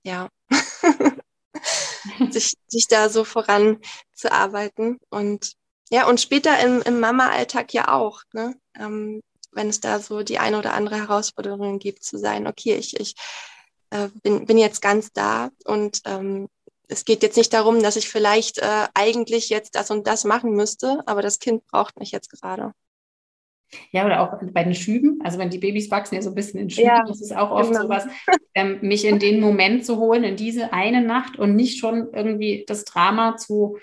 ja, sich, sich da so voran zu arbeiten. Und ja, und später im, im Mama-Alltag ja auch. Ne? Ähm, wenn es da so die eine oder andere Herausforderung gibt, zu sein, okay, ich, ich äh, bin, bin jetzt ganz da und ähm, es geht jetzt nicht darum, dass ich vielleicht äh, eigentlich jetzt das und das machen müsste, aber das Kind braucht mich jetzt gerade. Ja, oder auch bei den Schüben, also wenn die Babys wachsen ja so ein bisschen in Schüben, ja, das ist auch oft genau. sowas, ähm, mich in den Moment zu holen, in diese eine Nacht und nicht schon irgendwie das Drama zu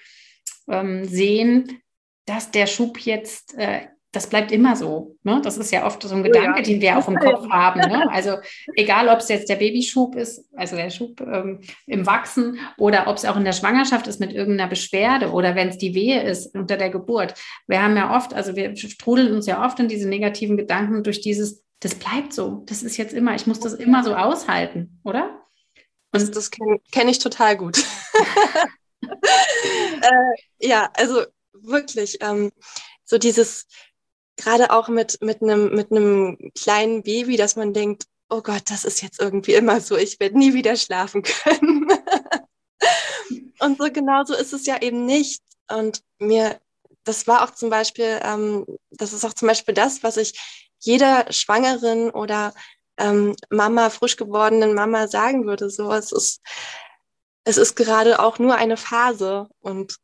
ähm, sehen, dass der Schub jetzt äh, das bleibt immer so. Ne? Das ist ja oft so ein Gedanke, oh ja. den wir auch im Kopf haben. Ne? Also egal, ob es jetzt der Babyschub ist, also der Schub ähm, im Wachsen, oder ob es auch in der Schwangerschaft ist mit irgendeiner Beschwerde oder wenn es die Wehe ist unter der Geburt. Wir haben ja oft, also wir strudeln uns ja oft in diese negativen Gedanken durch dieses, das bleibt so, das ist jetzt immer, ich muss das immer so aushalten, oder? Und das, das kenne kenn ich total gut. äh, ja, also wirklich, ähm, so dieses, gerade auch mit, mit einem, mit einem kleinen Baby, dass man denkt, oh Gott, das ist jetzt irgendwie immer so, ich werde nie wieder schlafen können. und so genauso ist es ja eben nicht. Und mir, das war auch zum Beispiel, ähm, das ist auch zum Beispiel das, was ich jeder Schwangeren oder ähm, Mama, frisch gewordenen Mama sagen würde. So, es ist, es ist gerade auch nur eine Phase und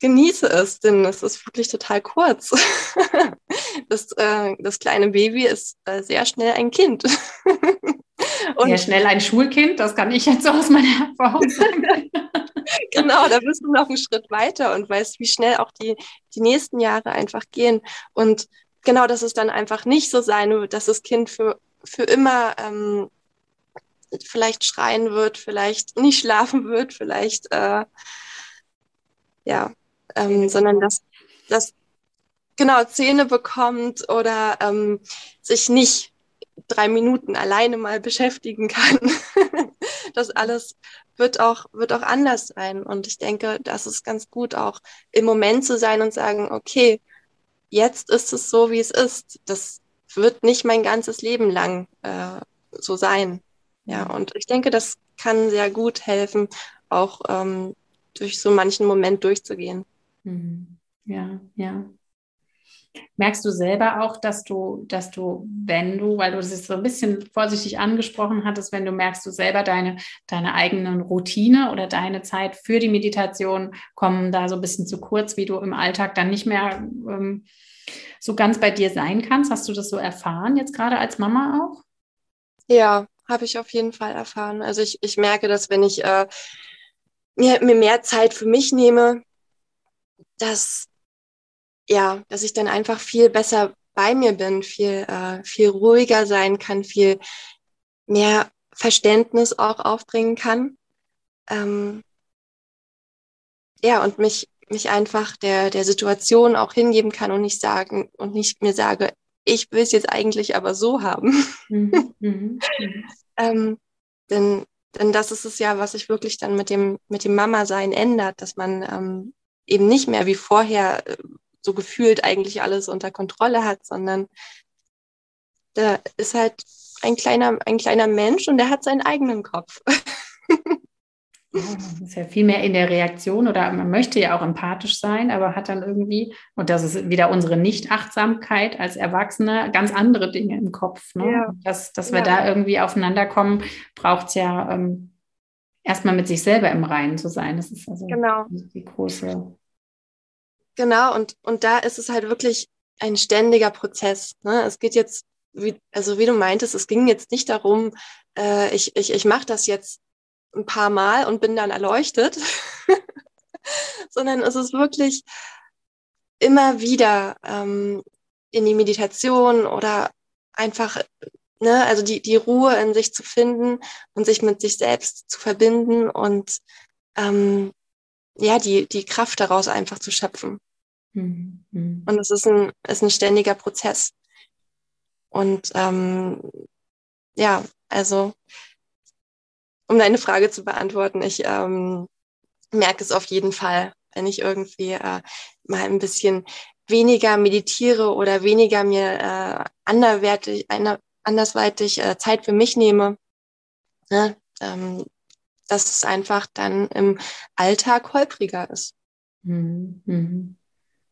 genieße es, denn es ist wirklich total kurz. Das, äh, das kleine Baby ist äh, sehr schnell ein Kind. Und sehr schnell ein Schulkind, das kann ich jetzt so aus meiner Erfahrung sagen. genau, da bist du noch einen Schritt weiter und weißt, wie schnell auch die, die nächsten Jahre einfach gehen. Und genau, dass es dann einfach nicht so sein wird, dass das Kind für, für immer ähm, vielleicht schreien wird, vielleicht nicht schlafen wird, vielleicht äh, ja, ähm, sondern dass, dass genau Zähne bekommt oder ähm, sich nicht drei Minuten alleine mal beschäftigen kann. das alles wird auch, wird auch anders sein. Und ich denke, das ist ganz gut, auch im Moment zu sein und sagen, okay, jetzt ist es so, wie es ist. Das wird nicht mein ganzes Leben lang äh, so sein. Ja, und ich denke, das kann sehr gut helfen, auch ähm, durch so manchen Moment durchzugehen. Mhm. Ja, ja. Merkst du selber auch, dass du, dass du, wenn du, weil du es so ein bisschen vorsichtig angesprochen hattest, wenn du merkst, du selber deine, deine eigenen Routine oder deine Zeit für die Meditation kommen da so ein bisschen zu kurz, wie du im Alltag dann nicht mehr ähm, so ganz bei dir sein kannst? Hast du das so erfahren, jetzt gerade als Mama auch? Ja, habe ich auf jeden Fall erfahren. Also ich, ich merke, dass wenn ich äh, mir, mir mehr Zeit für mich nehme, dass ja, dass ich dann einfach viel besser bei mir bin, viel, äh, viel ruhiger sein kann, viel mehr Verständnis auch aufbringen kann. Ähm, ja, und mich, mich einfach der, der Situation auch hingeben kann und nicht sagen und nicht mir sage, ich will es jetzt eigentlich aber so haben. Mhm, mhm, ähm, denn, denn das ist es ja, was sich wirklich dann mit dem, mit dem Mama-Sein ändert, dass man ähm, eben nicht mehr wie vorher äh, so gefühlt eigentlich alles unter Kontrolle hat, sondern da ist halt ein kleiner, ein kleiner Mensch und der hat seinen eigenen Kopf. das ist ja viel mehr in der Reaktion oder man möchte ja auch empathisch sein, aber hat dann irgendwie, und das ist wieder unsere Nicht-Achtsamkeit als Erwachsene, ganz andere Dinge im Kopf. Ne? Ja. Dass, dass wir ja. da irgendwie aufeinander kommen, braucht es ja ähm, erstmal mit sich selber im Reinen zu sein. Das ist also genau. die große. Genau, und, und da ist es halt wirklich ein ständiger Prozess. Ne? Es geht jetzt, wie, also wie du meintest, es ging jetzt nicht darum, äh, ich, ich, ich mache das jetzt ein paar Mal und bin dann erleuchtet, sondern es ist wirklich immer wieder ähm, in die Meditation oder einfach, ne, also die, die Ruhe in sich zu finden und sich mit sich selbst zu verbinden und ähm, ja, die, die Kraft daraus einfach zu schöpfen. Mhm. Und es ist ein, ist ein ständiger Prozess. Und ähm, ja, also um deine Frage zu beantworten, ich ähm, merke es auf jeden Fall, wenn ich irgendwie äh, mal ein bisschen weniger meditiere oder weniger mir äh, anderwertig, einer, andersweitig äh, Zeit für mich nehme, ne, ähm, dass es einfach dann im Alltag holpriger ist. Mhm.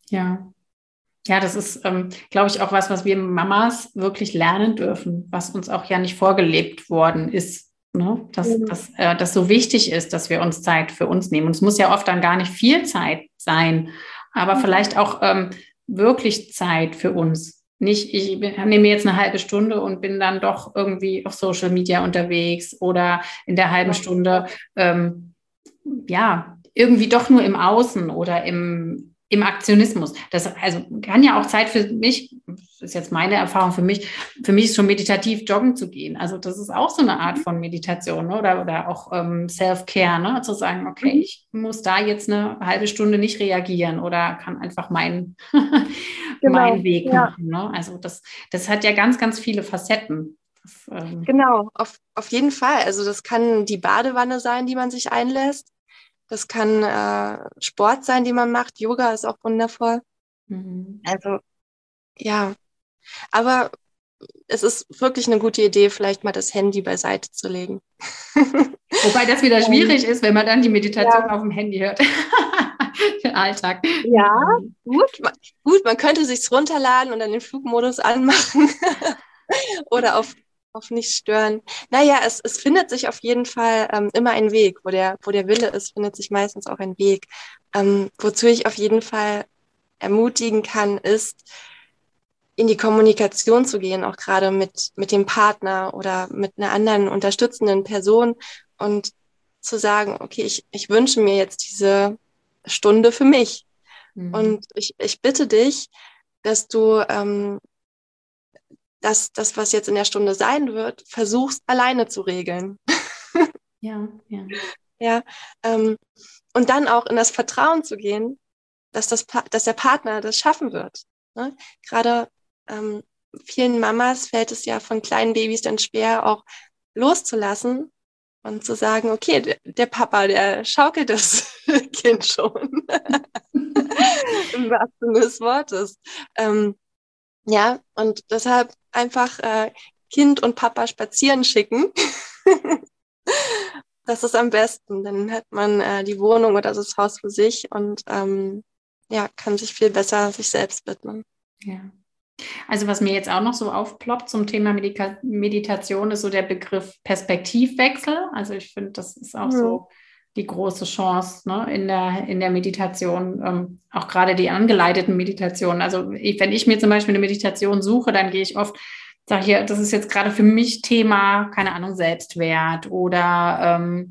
Ja. Ja, das ist, ähm, glaube ich, auch was, was wir Mamas wirklich lernen dürfen, was uns auch ja nicht vorgelebt worden ist. Ne? Dass, mhm. dass äh, das so wichtig ist, dass wir uns Zeit für uns nehmen. Und es muss ja oft dann gar nicht viel Zeit sein, aber mhm. vielleicht auch ähm, wirklich Zeit für uns. Nicht, ich nehme jetzt eine halbe Stunde und bin dann doch irgendwie auf Social Media unterwegs oder in der halben Stunde, ähm, ja, irgendwie doch nur im Außen oder im, im Aktionismus. Das also kann ja auch Zeit für mich, ist jetzt meine Erfahrung für mich, für mich ist schon meditativ joggen zu gehen. Also das ist auch so eine Art von Meditation ne? oder, oder auch ähm, Self-Care, ne? zu sagen, okay, mhm. ich muss da jetzt eine halbe Stunde nicht reagieren oder kann einfach meinen genau, meinen Weg ja. machen. Ne? Also das, das hat ja ganz, ganz viele Facetten. Das, ähm genau, auf, auf jeden Fall. Also das kann die Badewanne sein, die man sich einlässt. Das kann äh, Sport sein, den man macht. Yoga ist auch wundervoll. Mhm. Also ja, aber es ist wirklich eine gute Idee, vielleicht mal das Handy beiseite zu legen. Wobei das wieder schwierig ist, wenn man dann die Meditation ja. auf dem Handy hört. Den Alltag. Ja, gut. Gut, man könnte sich runterladen und dann den Flugmodus anmachen. Oder auf auf nicht stören. Naja, es, es findet sich auf jeden Fall ähm, immer ein Weg. Wo der, wo der Wille ist, findet sich meistens auch ein Weg. Ähm, wozu ich auf jeden Fall ermutigen kann, ist, in die Kommunikation zu gehen, auch gerade mit, mit dem Partner oder mit einer anderen unterstützenden Person und zu sagen, okay, ich, ich wünsche mir jetzt diese Stunde für mich. Mhm. Und ich, ich bitte dich, dass du ähm, dass das, was jetzt in der Stunde sein wird, versuchst alleine zu regeln. Ja, ja. Ja, ähm, und dann auch in das Vertrauen zu gehen, dass, das, dass der Partner das schaffen wird. Ne? Gerade ähm, vielen Mamas fällt es ja von kleinen Babys dann schwer, auch loszulassen und zu sagen, okay, der, Papa, der schaukelt das Kind schon. Im wahrsten Sinne des Wortes. Ähm, ja, und deshalb einfach äh, Kind und Papa spazieren schicken. das ist am besten. Dann hat man äh, die Wohnung oder das Haus für sich und ähm, ja, kann sich viel besser sich selbst widmen. Ja. Also was mir jetzt auch noch so aufploppt zum Thema Medika Meditation ist so der Begriff Perspektivwechsel. Also ich finde, das ist auch mhm. so die große Chance ne, in, der, in der Meditation, ähm, auch gerade die angeleiteten Meditationen. Also ich, wenn ich mir zum Beispiel eine Meditation suche, dann gehe ich oft sage hier, das ist jetzt gerade für mich Thema, keine Ahnung, Selbstwert oder ähm,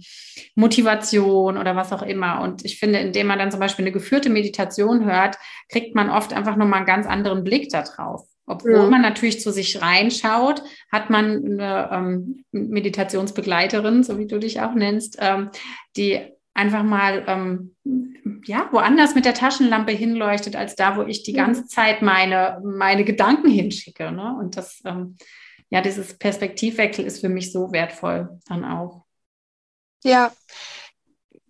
Motivation oder was auch immer. Und ich finde, indem man dann zum Beispiel eine geführte Meditation hört, kriegt man oft einfach nochmal einen ganz anderen Blick darauf. Obwohl ja. man natürlich zu sich reinschaut, hat man eine ähm, Meditationsbegleiterin, so wie du dich auch nennst, ähm, die einfach mal ähm, ja woanders mit der Taschenlampe hinleuchtet als da, wo ich die ganze Zeit meine meine Gedanken hinschicke. Ne? Und das ähm, ja dieses Perspektivwechsel ist für mich so wertvoll dann auch. Ja,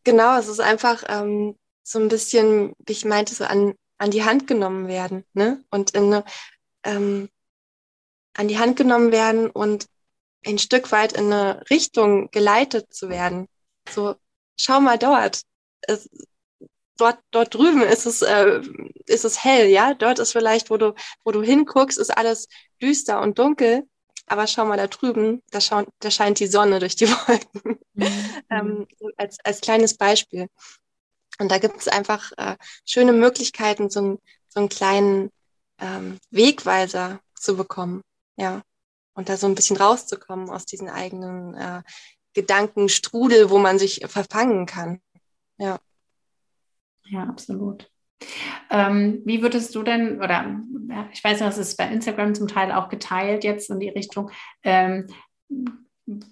genau. Es ist einfach ähm, so ein bisschen, wie ich meinte, so an an die Hand genommen werden, ne? Und in eine, ähm, an die Hand genommen werden und ein Stück weit in eine Richtung geleitet zu werden. So schau mal dort. Es, dort, dort drüben ist es, äh, ist es hell, ja. Dort ist vielleicht, wo du, wo du hinguckst, ist alles düster und dunkel. Aber schau mal da drüben, da, schau, da scheint die Sonne durch die Wolken. Mhm. ähm, als, als kleines Beispiel. Und da gibt es einfach äh, schöne Möglichkeiten, so, ein, so einen kleinen ähm, Wegweiser zu bekommen. Ja. Und da so ein bisschen rauszukommen aus diesen eigenen äh, Gedankenstrudel, wo man sich verfangen kann. Ja. Ja, absolut. Ähm, wie würdest du denn, oder ich weiß, das ist bei Instagram zum Teil auch geteilt jetzt in die Richtung, ähm,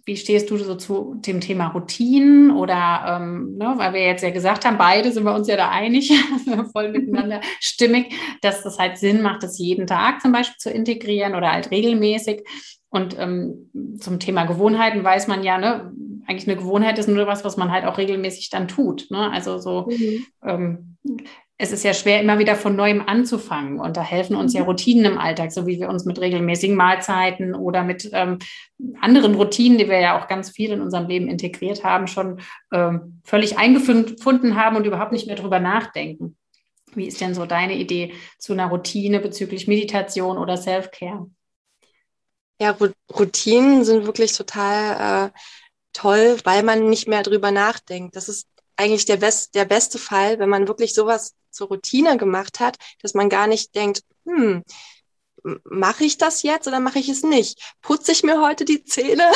wie stehst du so zu dem Thema Routinen oder, ähm, ne, weil wir jetzt ja gesagt haben, beide sind wir uns ja da einig, voll miteinander stimmig, dass das halt Sinn macht, das jeden Tag zum Beispiel zu integrieren oder halt regelmäßig. Und ähm, zum Thema Gewohnheiten weiß man ja, ne, eigentlich eine Gewohnheit ist nur was, was man halt auch regelmäßig dann tut. Ne? Also so, mhm. ähm, es ist ja schwer, immer wieder von neuem anzufangen. Und da helfen uns ja mhm. Routinen im Alltag, so wie wir uns mit regelmäßigen Mahlzeiten oder mit ähm, anderen Routinen, die wir ja auch ganz viel in unserem Leben integriert haben, schon ähm, völlig eingefunden haben und überhaupt nicht mehr drüber nachdenken. Wie ist denn so deine Idee zu einer Routine bezüglich Meditation oder Self-Care? Ja, Routinen sind wirklich total äh, toll, weil man nicht mehr drüber nachdenkt. Das ist eigentlich der, best, der beste Fall, wenn man wirklich sowas zur Routine gemacht hat, dass man gar nicht denkt, hm, mache ich das jetzt oder mache ich es nicht? Putze ich mir heute die Zähne?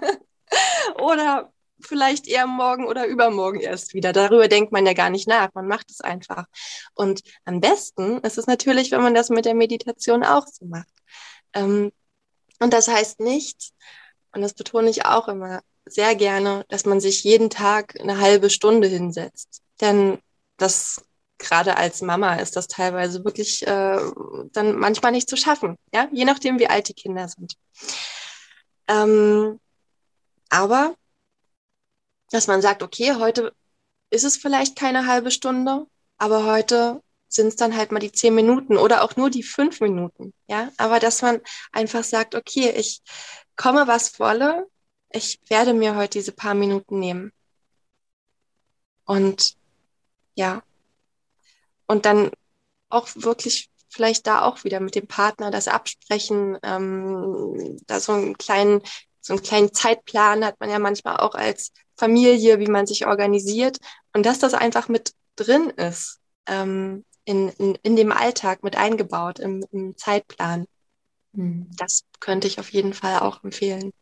oder vielleicht eher morgen oder übermorgen erst wieder. Darüber denkt man ja gar nicht nach. Man macht es einfach. Und am besten ist es natürlich, wenn man das mit der Meditation auch so macht. Ähm, und das heißt nicht, und das betone ich auch immer sehr gerne, dass man sich jeden Tag eine halbe Stunde hinsetzt. Denn das gerade als Mama ist das teilweise wirklich äh, dann manchmal nicht zu schaffen, ja, je nachdem, wie alt die Kinder sind. Ähm, aber dass man sagt, okay, heute ist es vielleicht keine halbe Stunde, aber heute sind es dann halt mal die zehn Minuten oder auch nur die fünf Minuten. Ja, aber dass man einfach sagt, okay, ich komme, was wolle, ich werde mir heute diese paar Minuten nehmen. Und ja, und dann auch wirklich vielleicht da auch wieder mit dem Partner das absprechen, ähm, da so einen kleinen, so einen kleinen Zeitplan hat man ja manchmal auch als Familie, wie man sich organisiert und dass das einfach mit drin ist. Ähm, in, in, in dem Alltag mit eingebaut, im, im Zeitplan. Mhm. Das könnte ich auf jeden Fall auch empfehlen.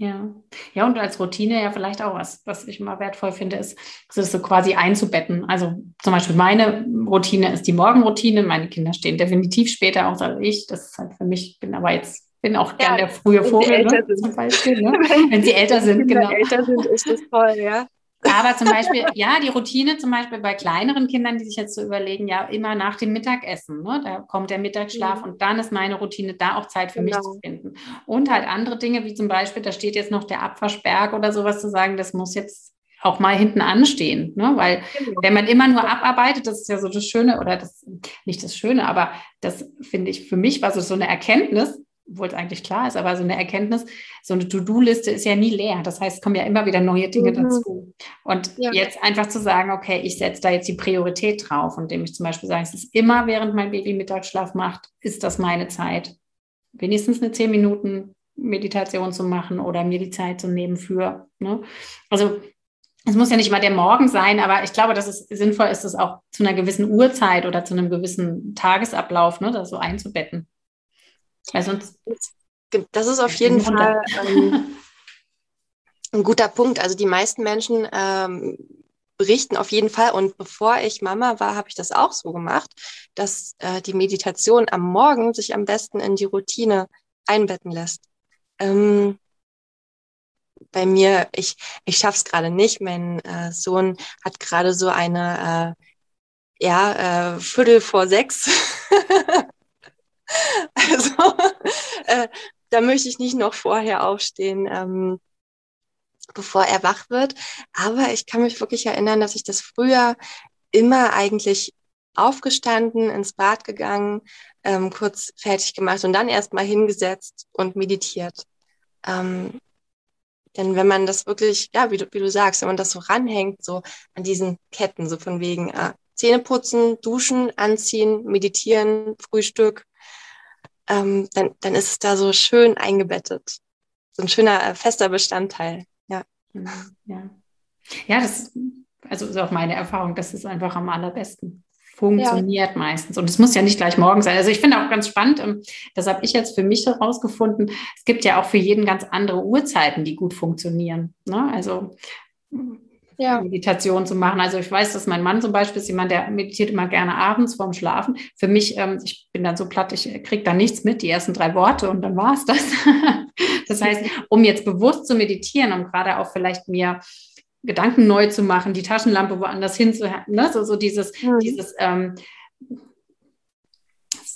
Ja, ja, und als Routine ja vielleicht auch was, was ich immer wertvoll finde, ist, das so quasi einzubetten. Also zum Beispiel meine Routine ist die Morgenroutine. Meine Kinder stehen definitiv später auch als ich. Das ist halt für mich, bin aber jetzt bin auch gern der frühe Vogel, ne, zum Beispiel. Ne? Wenn sie älter sind, genau. älter sind, ist das toll, ja. Aber zum Beispiel, ja, die Routine zum Beispiel bei kleineren Kindern, die sich jetzt so überlegen, ja, immer nach dem Mittagessen, ne? da kommt der Mittagsschlaf mhm. und dann ist meine Routine, da auch Zeit für genau. mich zu finden. Und halt andere Dinge, wie zum Beispiel, da steht jetzt noch der Abwaschberg oder sowas zu sagen, das muss jetzt auch mal hinten anstehen, ne? weil genau. wenn man immer nur abarbeitet, das ist ja so das Schöne oder das, nicht das Schöne, aber das finde ich, für mich war so, so eine Erkenntnis, obwohl es eigentlich klar ist, aber so eine Erkenntnis, so eine To-Do-Liste ist ja nie leer. Das heißt, es kommen ja immer wieder neue Dinge mhm. dazu. Und ja. jetzt einfach zu sagen, okay, ich setze da jetzt die Priorität drauf, indem ich zum Beispiel sage, es ist immer, während mein Baby Mittagsschlaf macht, ist das meine Zeit. Wenigstens eine zehn Minuten Meditation zu machen oder mir die Zeit zu nehmen für. Ne? Also es muss ja nicht mal der Morgen sein, aber ich glaube, dass es sinnvoll ist, das auch zu einer gewissen Uhrzeit oder zu einem gewissen Tagesablauf, ne, das so einzubetten. Weil sonst das ist auf jeden Fall ähm, ein guter Punkt. Also die meisten Menschen ähm, berichten auf jeden Fall. Und bevor ich Mama war, habe ich das auch so gemacht, dass äh, die Meditation am Morgen sich am besten in die Routine einbetten lässt. Ähm, bei mir, ich, ich schaffe es gerade nicht. Mein äh, Sohn hat gerade so eine, äh, ja, äh, Viertel vor sechs. also äh, da möchte ich nicht noch vorher aufstehen, ähm, bevor er wach wird. Aber ich kann mich wirklich erinnern, dass ich das früher immer eigentlich aufgestanden, ins Bad gegangen, ähm, kurz fertig gemacht und dann erstmal hingesetzt und meditiert. Ähm, denn wenn man das wirklich, ja, wie du, wie du sagst, wenn man das so ranhängt, so an diesen Ketten, so von wegen äh, Zähne putzen, duschen, anziehen, meditieren, Frühstück, ähm, dann, dann ist es da so schön eingebettet. So ein schöner, äh, fester Bestandteil. Ja. Ja, ja das also ist auch meine Erfahrung, das ist einfach am allerbesten funktioniert ja. meistens. Und es muss ja nicht gleich morgen sein. Also ich finde auch ganz spannend, ähm, das habe ich jetzt für mich herausgefunden, es gibt ja auch für jeden ganz andere Uhrzeiten, die gut funktionieren. Ne? Also ja. Meditation zu machen. Also ich weiß, dass mein Mann zum Beispiel ist jemand, der meditiert immer gerne abends vorm Schlafen. Für mich, ähm, ich bin dann so platt, ich kriege da nichts mit, die ersten drei Worte und dann war es das. das heißt, um jetzt bewusst zu meditieren, um gerade auch vielleicht mir Gedanken neu zu machen, die Taschenlampe woanders hinzuhalten, ne? so, so dieses, mhm. dieses ähm,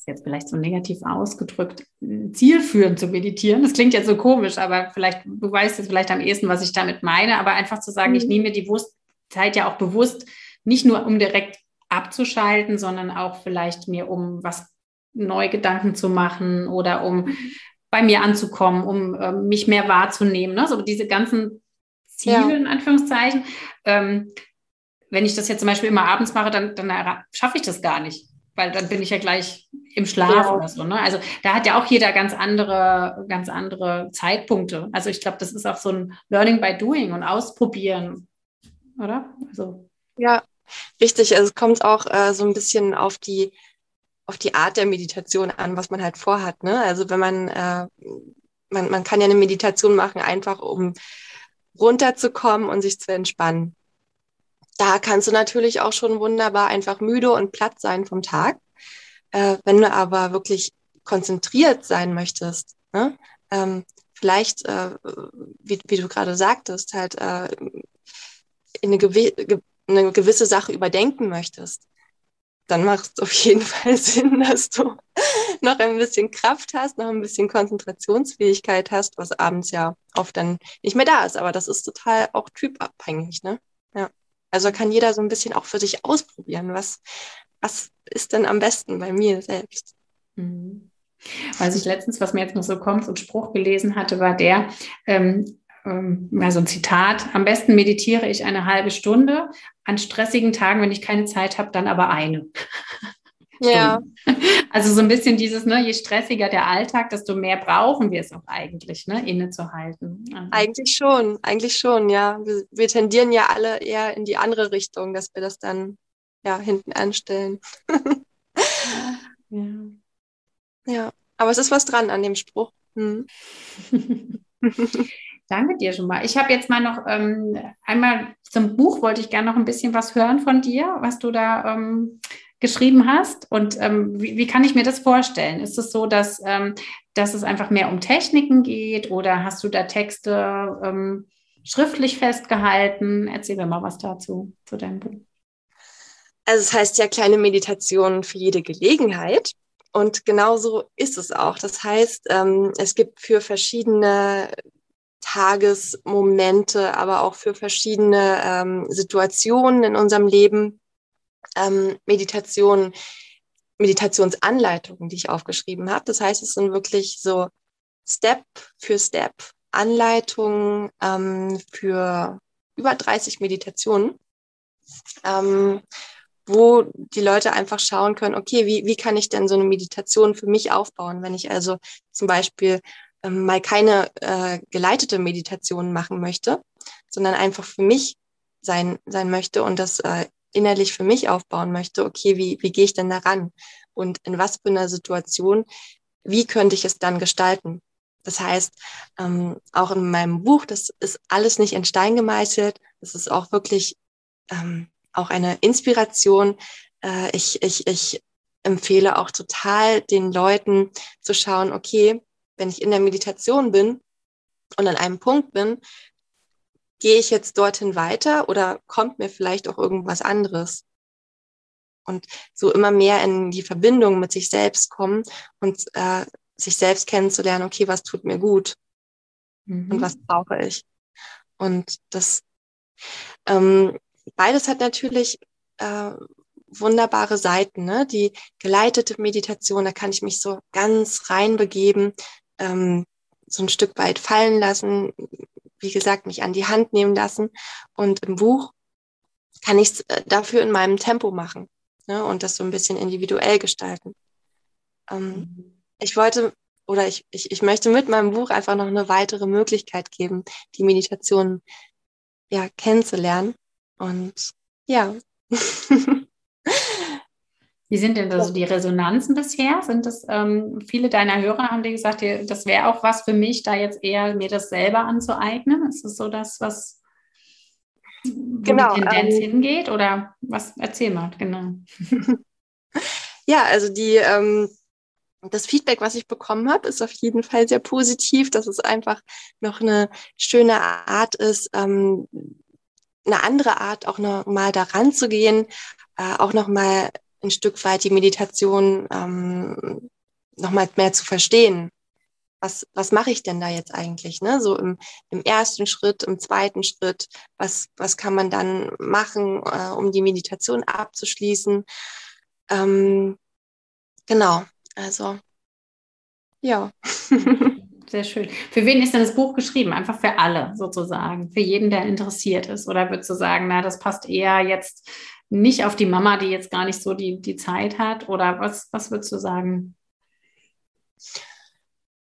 jetzt vielleicht so negativ ausgedrückt, zielführend zu meditieren. Das klingt jetzt so komisch, aber vielleicht, du weißt jetzt vielleicht am ehesten, was ich damit meine, aber einfach zu sagen, mhm. ich nehme die Zeit ja auch bewusst, nicht nur um direkt abzuschalten, sondern auch vielleicht mir um was neue Gedanken zu machen oder um mhm. bei mir anzukommen, um äh, mich mehr wahrzunehmen. Ne? So diese ganzen Ziele ja. in Anführungszeichen. Ähm, wenn ich das jetzt zum Beispiel immer abends mache, dann, dann schaffe ich das gar nicht weil dann bin ich ja gleich im Schlaf ja. oder so. Ne? Also da hat ja auch jeder ganz andere, ganz andere Zeitpunkte. Also ich glaube, das ist auch so ein Learning by Doing und Ausprobieren, oder? Also ja, richtig. Also es kommt auch äh, so ein bisschen auf die auf die Art der Meditation an, was man halt vorhat. Ne? Also wenn man, äh, man man kann ja eine Meditation machen, einfach um runterzukommen und sich zu entspannen da kannst du natürlich auch schon wunderbar einfach müde und platt sein vom Tag. Äh, wenn du aber wirklich konzentriert sein möchtest, ne? ähm, vielleicht, äh, wie, wie, du gerade sagtest, halt äh, in eine, gewi eine gewisse Sache überdenken möchtest, dann macht es auf jeden Fall Sinn, dass du noch ein bisschen Kraft hast, noch ein bisschen Konzentrationsfähigkeit hast, was abends ja oft dann nicht mehr da ist. Aber das ist total auch typabhängig, ne? Ja. Also kann jeder so ein bisschen auch für sich ausprobieren, was, was ist denn am besten bei mir selbst. Mhm. Als ich letztens, was mir jetzt noch so kommt, so ein Spruch gelesen hatte, war der, ähm, ähm, mal so ein Zitat, am besten meditiere ich eine halbe Stunde, an stressigen Tagen, wenn ich keine Zeit habe, dann aber eine. Ja. Also so ein bisschen dieses, ne, je stressiger der Alltag, desto mehr brauchen wir es auch eigentlich, ne, innezuhalten. Also. Eigentlich schon, eigentlich schon, ja. Wir, wir, tendieren ja alle eher in die andere Richtung, dass wir das dann ja hinten anstellen. ja. ja. aber es ist was dran an dem Spruch. Hm. Danke dir schon mal. Ich habe jetzt mal noch ähm, einmal zum Buch wollte ich gerne noch ein bisschen was hören von dir, was du da ähm, geschrieben hast. Und ähm, wie, wie, kann ich mir das vorstellen? Ist es so, dass, ähm, dass es einfach mehr um Techniken geht oder hast du da Texte ähm, schriftlich festgehalten? Erzähl mir mal was dazu, zu deinem Buch. Also es heißt ja kleine Meditationen für jede Gelegenheit. Und genauso ist es auch. Das heißt, ähm, es gibt für verschiedene Tagesmomente, aber auch für verschiedene ähm, Situationen in unserem Leben ähm, Meditationen, Meditationsanleitungen, die ich aufgeschrieben habe. Das heißt, es sind wirklich so Step für Step Anleitungen ähm, für über 30 Meditationen. Ähm, wo die Leute einfach schauen können, okay, wie, wie kann ich denn so eine Meditation für mich aufbauen, wenn ich also zum Beispiel ähm, mal keine äh, geleitete Meditation machen möchte, sondern einfach für mich sein, sein möchte und das äh, innerlich für mich aufbauen möchte, okay, wie, wie gehe ich denn daran? Und in was für einer Situation, wie könnte ich es dann gestalten? Das heißt, ähm, auch in meinem Buch, das ist alles nicht in Stein gemeißelt. Das ist auch wirklich ähm, auch eine Inspiration. Äh, ich, ich, ich empfehle auch total den Leuten zu schauen, okay, wenn ich in der Meditation bin und an einem Punkt bin, gehe ich jetzt dorthin weiter oder kommt mir vielleicht auch irgendwas anderes? Und so immer mehr in die Verbindung mit sich selbst kommen und äh, sich selbst kennenzulernen, okay, was tut mir gut mhm. und was brauche ich? Und das ähm, beides hat natürlich äh, wunderbare Seiten. Ne? Die geleitete Meditation, da kann ich mich so ganz reinbegeben, ähm, so ein Stück weit fallen lassen, wie gesagt, mich an die Hand nehmen lassen. Und im Buch kann ich es äh, dafür in meinem Tempo machen ne? und das so ein bisschen individuell gestalten. Ähm. Ich wollte oder ich, ich, ich möchte mit meinem Buch einfach noch eine weitere Möglichkeit geben, die Meditation ja kennenzulernen und ja. Wie sind denn also die Resonanzen bisher? Sind das ähm, viele deiner Hörer haben dir gesagt, das wäre auch was für mich, da jetzt eher mir das selber anzueignen? Ist das so das, was genau, die Tendenz ähm, hingeht? Oder was erzähl mal, genau. ja, also die ähm, das Feedback, was ich bekommen habe, ist auf jeden Fall sehr positiv, dass es einfach noch eine schöne Art ist, ähm, eine andere Art, auch noch mal daran zu gehen, äh, auch noch mal ein Stück weit die Meditation ähm, noch mal mehr zu verstehen. Was, was mache ich denn da jetzt eigentlich? Ne? So im, im ersten Schritt, im zweiten Schritt, was, was kann man dann machen, äh, um die Meditation abzuschließen? Ähm, genau, also ja. Sehr schön. Für wen ist denn das Buch geschrieben? Einfach für alle sozusagen, für jeden, der interessiert ist. Oder würdest du sagen, na, das passt eher jetzt nicht auf die Mama, die jetzt gar nicht so die, die Zeit hat? Oder was, was würdest du sagen?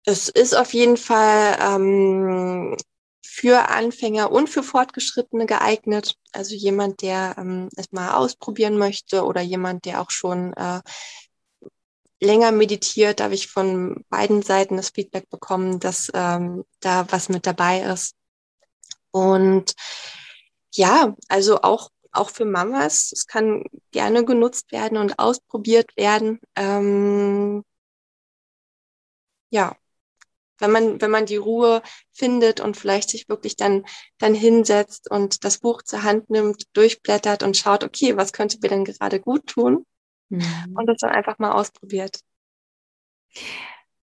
Es ist auf jeden Fall ähm, für Anfänger und für Fortgeschrittene geeignet. Also jemand, der ähm, es mal ausprobieren möchte oder jemand, der auch schon äh, länger meditiert, habe ich von beiden Seiten das Feedback bekommen, dass ähm, da was mit dabei ist. Und ja, also auch, auch für Mamas, es kann gerne genutzt werden und ausprobiert werden. Ähm, ja, wenn man, wenn man die Ruhe findet und vielleicht sich wirklich dann, dann hinsetzt und das Buch zur Hand nimmt, durchblättert und schaut, okay, was könnte mir denn gerade gut tun? mhm. und das dann einfach mal ausprobiert.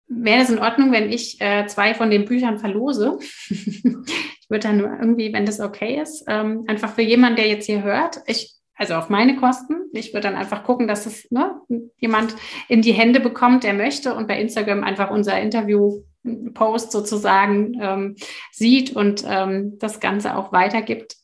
Wäre es in Ordnung, wenn ich äh, zwei von den Büchern verlose? ich würde dann irgendwie, wenn das okay ist, ähm, einfach für jemanden, der jetzt hier hört, ich, also auf meine Kosten, ich würde dann einfach gucken, dass es ne, jemand in die Hände bekommt, der möchte und bei Instagram einfach unser Interview-Post sozusagen ähm, sieht und ähm, das Ganze auch weitergibt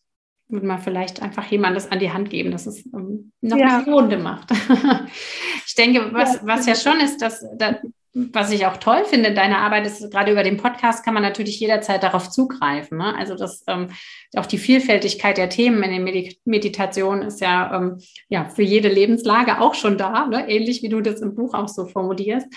würde man vielleicht einfach jemandem das an die Hand geben, dass es ähm, noch ja. eine Runde macht. ich denke, was ja, was ja schon ist, dass, dass was ich auch toll finde in deiner Arbeit ist, gerade über den Podcast kann man natürlich jederzeit darauf zugreifen. Ne? Also das ähm, auch die Vielfältigkeit der Themen in den Medi Meditationen ist ja, ähm, ja für jede Lebenslage auch schon da, ne? ähnlich wie du das im Buch auch so formulierst.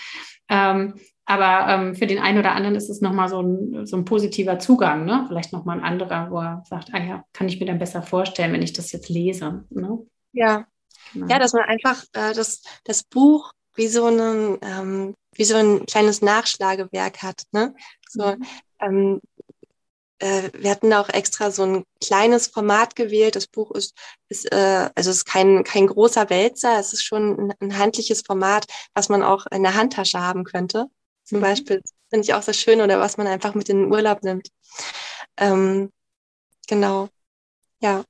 Ähm, aber ähm, für den einen oder anderen ist es nochmal so ein, so ein positiver Zugang, ne? Vielleicht nochmal ein anderer, wo er sagt, ah ja, kann ich mir dann besser vorstellen, wenn ich das jetzt lese. Ne? Ja, ja. ja dass man einfach äh, das, das Buch wie so, einen, ähm, wie so ein kleines Nachschlagewerk hat. Ne? So, mhm. ähm, äh, wir hatten auch extra so ein kleines Format gewählt. Das Buch ist, ist äh, also es ist kein, kein großer Wälzer, es ist schon ein, ein handliches Format, was man auch in der Handtasche haben könnte. Zum mhm. Beispiel finde ich auch sehr schön oder was man einfach mit in den Urlaub nimmt. Ähm, genau. Ja.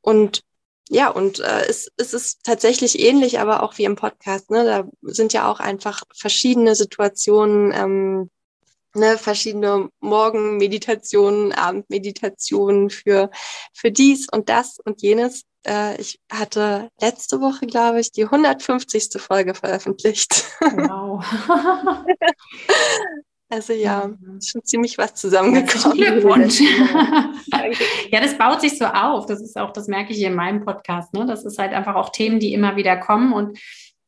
Und ja, und äh, es, es ist tatsächlich ähnlich, aber auch wie im Podcast. Ne? Da sind ja auch einfach verschiedene Situationen, ähm, ne, verschiedene Morgenmeditationen, Abendmeditationen für, für dies und das und jenes. Äh, ich hatte letzte Woche, glaube ich, die 150. Folge veröffentlicht. Wow. Also ja, schon ziemlich was zusammengekommen. Glückwunsch. ja, das baut sich so auf. Das ist auch, das merke ich hier in meinem Podcast. Ne? Das ist halt einfach auch Themen, die immer wieder kommen und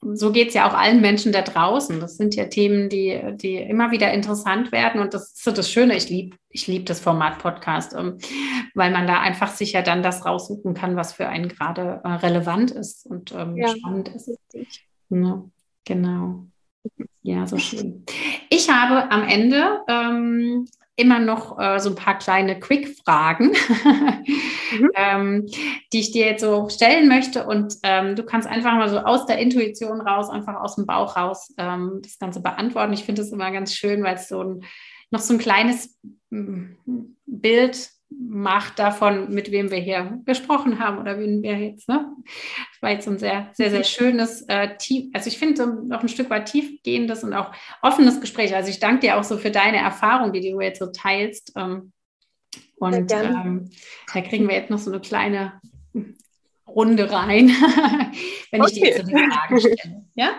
so geht es ja auch allen Menschen da draußen. Das sind ja Themen, die, die immer wieder interessant werden. Und das ist so das Schöne. Ich liebe ich lieb das Format Podcast, ähm, weil man da einfach sich ja dann das raussuchen kann, was für einen gerade äh, relevant ist und ähm, ja, spannend ist. Ja, genau. Ja, so schön. Ich habe am Ende ähm, immer noch äh, so ein paar kleine Quick-Fragen, mhm. ähm, die ich dir jetzt so stellen möchte. Und ähm, du kannst einfach mal so aus der Intuition raus, einfach aus dem Bauch raus ähm, das Ganze beantworten. Ich finde es immer ganz schön, weil es so ein, noch so ein kleines mm, Bild macht davon, mit wem wir hier gesprochen haben oder wen wir jetzt, ne? Das war jetzt ein sehr, sehr, sehr schönes, äh, tief, also ich finde so noch ein Stück weit tiefgehendes und auch offenes Gespräch. Also ich danke dir auch so für deine Erfahrung, die du jetzt so teilst. Ähm, und ähm, da kriegen wir jetzt noch so eine kleine Runde rein, wenn okay. ich dir jetzt so die Fragen stelle. Ja?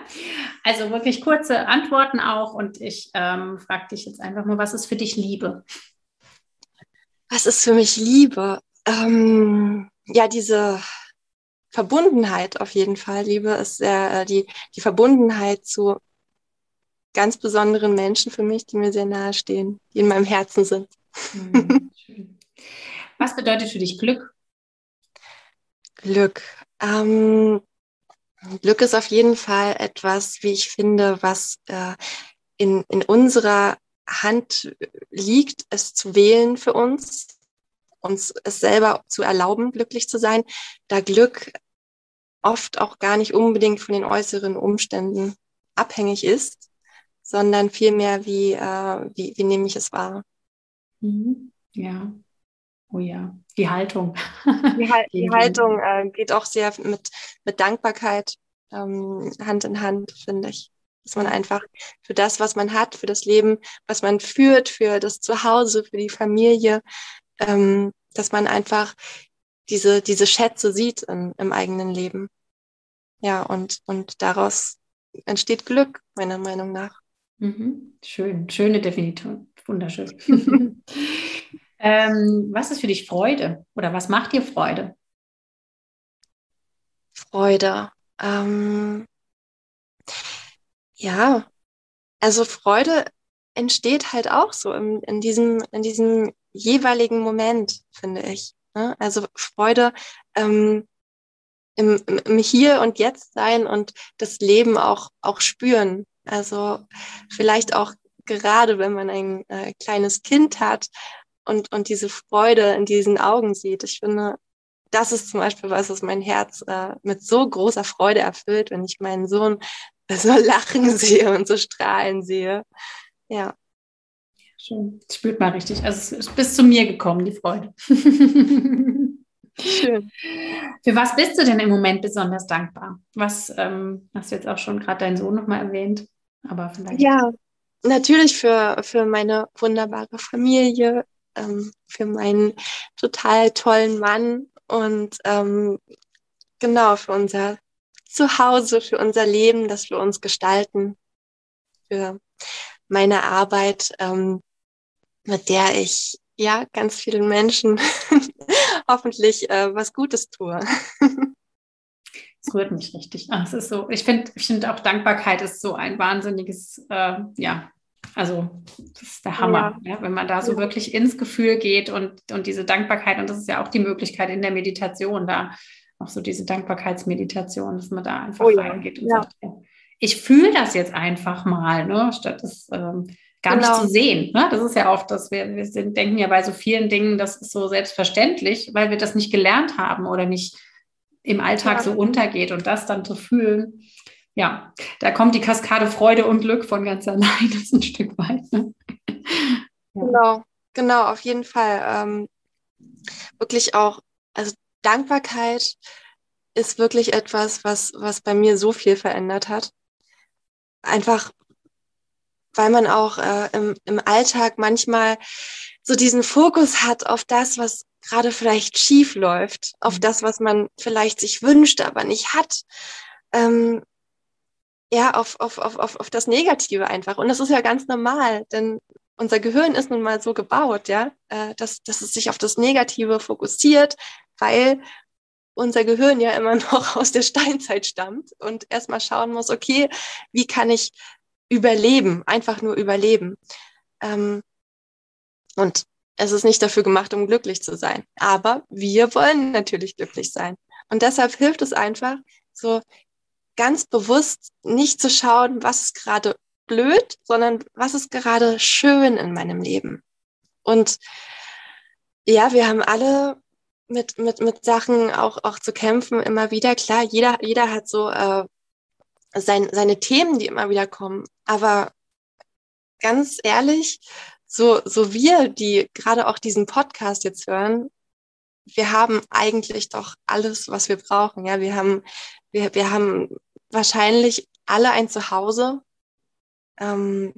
Also wirklich kurze Antworten auch und ich ähm, frage dich jetzt einfach mal, was ist für dich Liebe? Was ist für mich Liebe? Ähm, ja, diese Verbundenheit auf jeden Fall. Liebe ist äh, die, die Verbundenheit zu ganz besonderen Menschen für mich, die mir sehr nahe stehen, die in meinem Herzen sind. Mhm, Was bedeutet für dich Glück? Glück. Ähm, Glück ist auf jeden Fall etwas, wie ich finde, was äh, in, in unserer Hand liegt, es zu wählen für uns, uns es selber zu erlauben, glücklich zu sein, da Glück oft auch gar nicht unbedingt von den äußeren Umständen abhängig ist, sondern vielmehr, wie, äh, wie, wie nehme ich es wahr. Mhm. Ja. Oh ja, die Haltung. Die, die Haltung äh, geht auch sehr mit, mit Dankbarkeit ähm, Hand in Hand, finde ich. Dass man einfach für das, was man hat, für das Leben, was man führt, für das Zuhause, für die Familie, ähm, dass man einfach diese, diese Schätze sieht in, im eigenen Leben. Ja, und, und daraus entsteht Glück, meiner Meinung nach. Mhm. Schön, schöne Definition. Wunderschön. ähm, was ist für dich Freude oder was macht dir Freude? Freude. Ähm, ja, also Freude entsteht halt auch so in, in, diesem, in diesem jeweiligen Moment, finde ich. Ne? Also Freude ähm, im, im Hier und Jetzt sein und das Leben auch, auch spüren. Also vielleicht auch gerade, wenn man ein äh, kleines Kind hat und, und diese Freude in diesen Augen sieht. Ich finde, das ist zum Beispiel was, was mein Herz äh, mit so großer Freude erfüllt, wenn ich meinen Sohn so lachen sehe und so strahlen sehe. Ja. Schön. Spürt mal richtig. Also es ist bis zu mir gekommen, die Freude. Schön. Für was bist du denn im Moment besonders dankbar? Was ähm, hast du jetzt auch schon gerade deinen Sohn nochmal erwähnt? Aber vielleicht. Ja, natürlich für, für meine wunderbare Familie, ähm, für meinen total tollen Mann und ähm, genau für unser Zuhause, für unser Leben, das wir uns gestalten, für meine Arbeit, ähm, mit der ich ja ganz vielen Menschen hoffentlich äh, was Gutes tue. Es rührt mich richtig. Ach, es ist so, ich finde ich find auch Dankbarkeit ist so ein wahnsinniges, äh, ja, also das ist der Hammer, ja. Ja, wenn man da so ja. wirklich ins Gefühl geht und, und diese Dankbarkeit, und das ist ja auch die Möglichkeit in der Meditation, da auch so diese Dankbarkeitsmeditation, dass man da einfach oh, reingeht und ja. sagt, ich fühle das jetzt einfach mal, ne, statt es ähm, gar genau. nicht zu sehen. Ne? Das ist ja oft, dass wir, wir sind, denken ja bei so vielen Dingen, das ist so selbstverständlich, weil wir das nicht gelernt haben oder nicht im Alltag ja. so untergeht und das dann zu fühlen. Ja, da kommt die Kaskade Freude und Glück von ganz allein, das ist ein Stück weit. Ne? Ja. Genau, genau, auf jeden Fall. Ähm, wirklich auch, also Dankbarkeit ist wirklich etwas, was, was bei mir so viel verändert hat. Einfach, weil man auch äh, im, im Alltag manchmal so diesen Fokus hat auf das, was gerade vielleicht schief läuft, auf mhm. das, was man vielleicht sich wünscht, aber nicht hat. Ähm, ja, auf, auf, auf, auf, auf das Negative einfach. Und das ist ja ganz normal, denn unser Gehirn ist nun mal so gebaut, ja, äh, dass, dass es sich auf das Negative fokussiert, weil unser Gehirn ja immer noch aus der Steinzeit stammt und erstmal schauen muss, okay, wie kann ich überleben, einfach nur überleben. Ähm, und es ist nicht dafür gemacht, um glücklich zu sein. Aber wir wollen natürlich glücklich sein. Und deshalb hilft es einfach, so ganz bewusst nicht zu schauen, was ist gerade blöd, sondern was ist gerade schön in meinem Leben. Und ja, wir haben alle mit, mit, mit Sachen auch, auch zu kämpfen, immer wieder. Klar, jeder, jeder hat so äh, sein, seine Themen, die immer wieder kommen. Aber ganz ehrlich, so, so wir, die gerade auch diesen Podcast jetzt hören, wir haben eigentlich doch alles, was wir brauchen. Ja, wir haben, wir, wir haben wahrscheinlich alle ein Zuhause, ähm,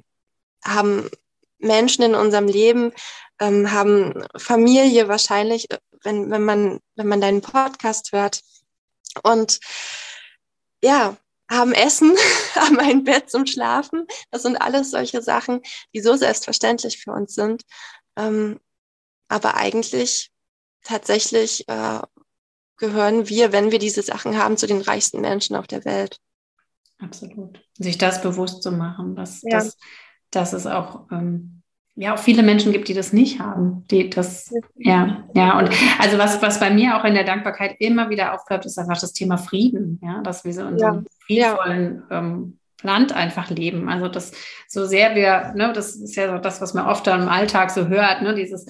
haben Menschen in unserem Leben, ähm, haben Familie wahrscheinlich, wenn, wenn man, wenn man deinen Podcast hört. Und ja, haben Essen, haben ein Bett zum Schlafen. Das sind alles solche Sachen, die so selbstverständlich für uns sind. Ähm, aber eigentlich tatsächlich äh, gehören wir, wenn wir diese Sachen haben, zu den reichsten Menschen auf der Welt. Absolut. Sich das bewusst zu machen, dass, ja. dass, dass es auch ähm, ja auch viele Menschen gibt, die das nicht haben, die das ja ja und also was was bei mir auch in der Dankbarkeit immer wieder aufbleibt, ist einfach das Thema Frieden, ja, dass wir so in so einem friedvollen ähm, Land einfach leben. Also das so sehr wir, ne, das ist ja so das, was man oft im Alltag so hört, ne, dieses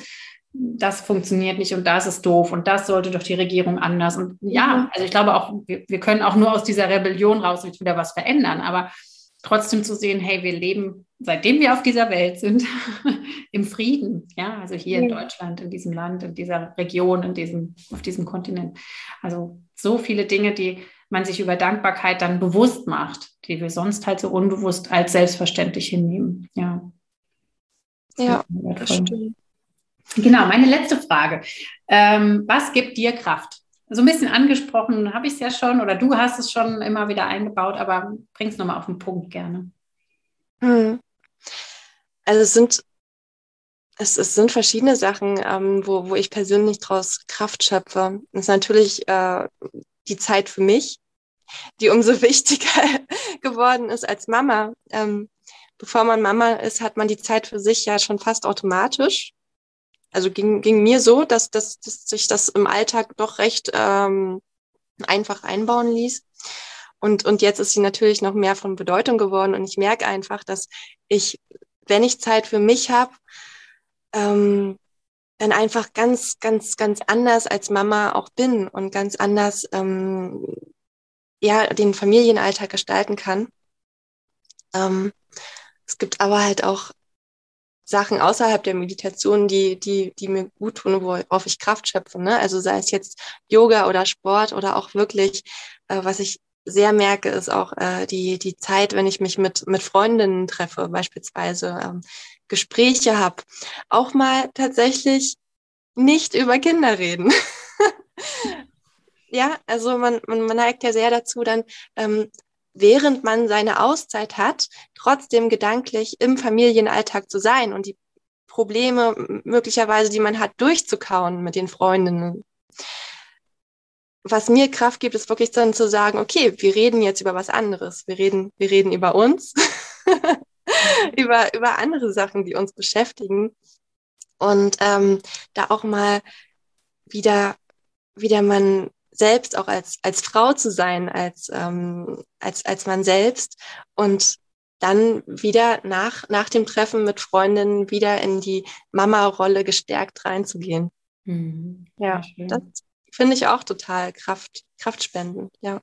das funktioniert nicht und das ist doof und das sollte doch die Regierung anders. Und ja, mhm. also ich glaube auch, wir, wir können auch nur aus dieser Rebellion raus wieder was verändern, aber trotzdem zu sehen, hey, wir leben seitdem wir auf dieser Welt sind, im Frieden. Ja, also hier in Deutschland, in diesem Land, in dieser Region, in diesem, auf diesem Kontinent. Also so viele Dinge, die man sich über Dankbarkeit dann bewusst macht, die wir sonst halt so unbewusst als selbstverständlich hinnehmen. Ja. Ja, das stimmt. Genau, meine letzte Frage. Ähm, was gibt dir Kraft? So ein bisschen angesprochen habe ich es ja schon oder du hast es schon immer wieder eingebaut, aber bring es nochmal auf den Punkt gerne. Hm. Also es sind, es, es sind verschiedene Sachen, ähm, wo, wo ich persönlich daraus Kraft schöpfe. Es ist natürlich äh, die Zeit für mich, die umso wichtiger geworden ist als Mama. Ähm, bevor man Mama ist, hat man die Zeit für sich ja schon fast automatisch. Also ging, ging mir so, dass, dass, dass sich das im Alltag doch recht ähm, einfach einbauen ließ. Und, und jetzt ist sie natürlich noch mehr von Bedeutung geworden. Und ich merke einfach, dass ich, wenn ich Zeit für mich habe, ähm, dann einfach ganz, ganz, ganz anders als Mama auch bin und ganz anders ähm, ja, den Familienalltag gestalten kann. Ähm, es gibt aber halt auch Sachen außerhalb der Meditation, die, die, die mir gut tun, worauf ich Kraft schöpfe. Ne? Also sei es jetzt Yoga oder Sport oder auch wirklich, äh, was ich sehr merke, ist auch äh, die, die Zeit, wenn ich mich mit, mit Freundinnen treffe, beispielsweise ähm, Gespräche habe, auch mal tatsächlich nicht über Kinder reden. ja, also man, man, man neigt ja sehr dazu, dann ähm, während man seine Auszeit hat, trotzdem gedanklich im Familienalltag zu sein und die Probleme möglicherweise, die man hat, durchzukauen mit den Freundinnen was mir Kraft gibt, ist wirklich dann zu sagen, okay, wir reden jetzt über was anderes. Wir reden, wir reden über uns, über, über andere Sachen, die uns beschäftigen. Und ähm, da auch mal wieder, wieder man selbst auch als, als Frau zu sein, als, ähm, als, als man selbst und dann wieder nach, nach dem Treffen mit Freundinnen wieder in die Mama-Rolle gestärkt reinzugehen. Mhm. Ja, das finde ich auch total Kraft, kraftspendend, ja.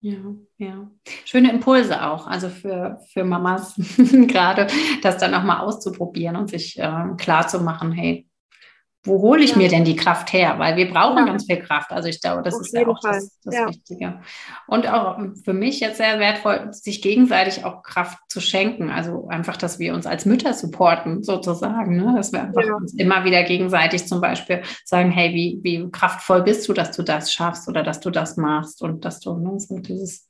Ja, ja. Schöne Impulse auch, also für, für Mamas gerade, das dann auch mal auszuprobieren und sich äh, klar zu machen, hey, wo hole ich ja. mir denn die Kraft her? Weil wir brauchen ja. ganz viel Kraft. Also ich glaube, das Auf ist ja auch das, das ja. Wichtige. Und auch für mich jetzt sehr wertvoll, sich gegenseitig auch Kraft zu schenken. Also einfach, dass wir uns als Mütter supporten, sozusagen. Ne? Dass wir einfach uns immer wieder gegenseitig zum Beispiel sagen, hey, wie, wie kraftvoll bist du, dass du das schaffst oder dass du das machst und dass du ne, so dieses.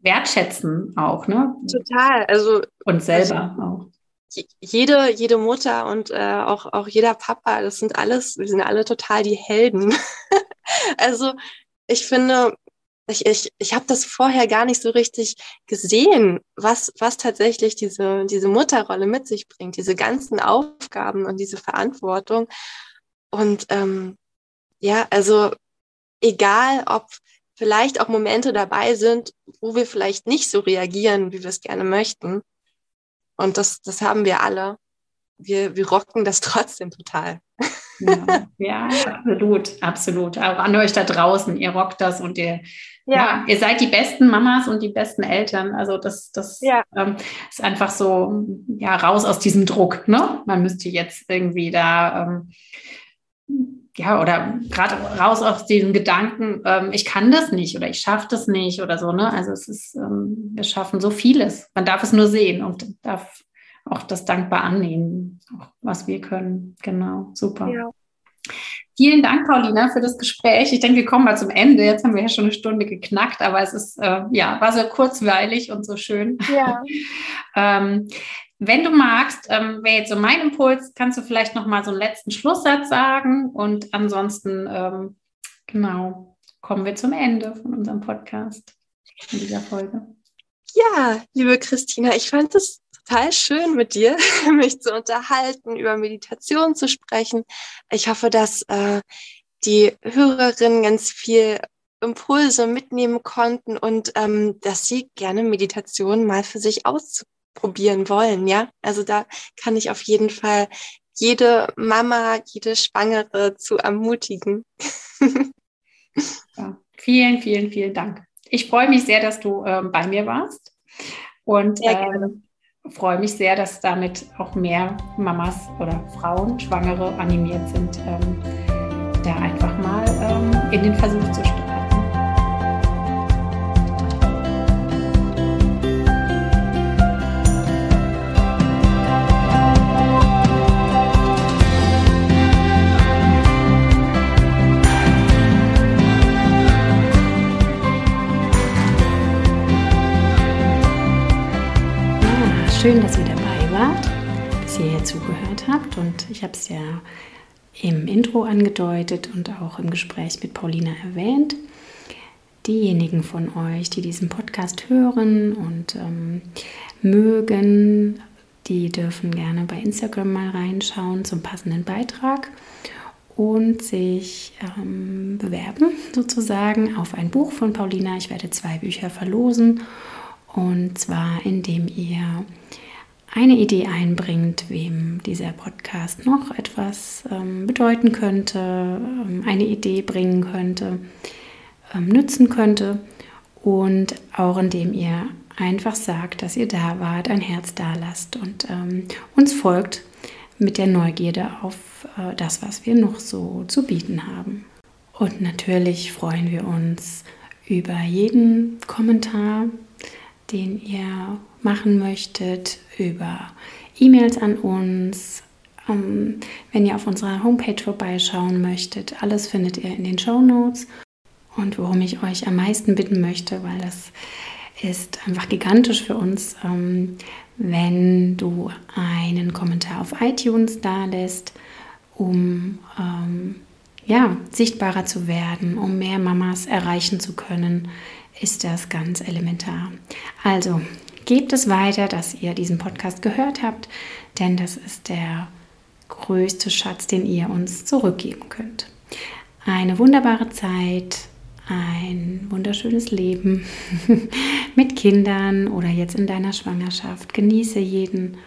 Wertschätzen auch, ne? Total. Also und selber also, auch jede, jede Mutter und äh, auch, auch jeder Papa, das sind alles, wir sind alle total die Helden. also ich finde, ich, ich, ich habe das vorher gar nicht so richtig gesehen, was, was tatsächlich diese, diese Mutterrolle mit sich bringt, diese ganzen Aufgaben und diese Verantwortung. Und ähm, ja, also egal, ob vielleicht auch Momente dabei sind, wo wir vielleicht nicht so reagieren, wie wir es gerne möchten, und das, das haben wir alle. Wir, wir rocken das trotzdem total. Ja, ja, absolut, absolut. Auch an euch da draußen, ihr rockt das und ihr, ja. ja ihr seid die besten Mamas und die besten Eltern. Also das, das ja. ähm, ist einfach so, ja, raus aus diesem Druck. Ne? Man müsste jetzt irgendwie da, ähm, ja, oder gerade raus aus diesem Gedanken, ähm, ich kann das nicht oder ich schaffe das nicht oder so. Ne? Also es ist, ähm, wir schaffen so vieles. Man darf es nur sehen und darf auch das dankbar annehmen, was wir können. Genau, super. Ja. Vielen Dank, Paulina, für das Gespräch. Ich denke, wir kommen mal zum Ende. Jetzt haben wir ja schon eine Stunde geknackt, aber es ist, äh, ja, war so kurzweilig und so schön. Ja. ähm, wenn du magst, ähm, wäre jetzt so mein Impuls, kannst du vielleicht noch mal so einen letzten Schlusssatz sagen und ansonsten, ähm, genau, kommen wir zum Ende von unserem Podcast in dieser Folge. Ja, liebe Christina, ich fand es total schön mit dir, mich zu unterhalten, über Meditation zu sprechen. Ich hoffe, dass äh, die Hörerinnen ganz viel Impulse mitnehmen konnten und ähm, dass sie gerne Meditation mal für sich ausprobieren wollen. Ja, also da kann ich auf jeden Fall jede Mama, jede Schwangere zu ermutigen. ja, vielen, vielen, vielen Dank. Ich freue mich sehr, dass du ähm, bei mir warst und ähm, freue mich sehr, dass damit auch mehr Mamas oder Frauen, Schwangere animiert sind, ähm, da einfach mal ähm, in den Versuch zu starten. Schön, dass ihr dabei wart, bis ihr hier zugehört habt. Und ich habe es ja im Intro angedeutet und auch im Gespräch mit Paulina erwähnt. Diejenigen von euch, die diesen Podcast hören und ähm, mögen, die dürfen gerne bei Instagram mal reinschauen zum passenden Beitrag und sich ähm, bewerben sozusagen auf ein Buch von Paulina. Ich werde zwei Bücher verlosen und zwar indem ihr eine Idee einbringt, wem dieser Podcast noch etwas ähm, bedeuten könnte, ähm, eine Idee bringen könnte, ähm, nützen könnte. Und auch indem ihr einfach sagt, dass ihr da wart, ein Herz da lasst und ähm, uns folgt mit der Neugierde auf äh, das, was wir noch so zu bieten haben. Und natürlich freuen wir uns über jeden Kommentar, den ihr machen möchtet, über E-Mails an uns. Ähm, wenn ihr auf unserer Homepage vorbeischauen möchtet, alles findet ihr in den Show Notes. Und worum ich euch am meisten bitten möchte, weil das ist einfach gigantisch für uns, ähm, wenn du einen Kommentar auf iTunes da lässt, um ähm, ja, sichtbarer zu werden, um mehr Mamas erreichen zu können ist das ganz elementar. Also gebt es weiter, dass ihr diesen Podcast gehört habt, denn das ist der größte Schatz, den ihr uns zurückgeben könnt. eine wunderbare Zeit, ein wunderschönes Leben mit Kindern oder jetzt in deiner Schwangerschaft. Genieße jeden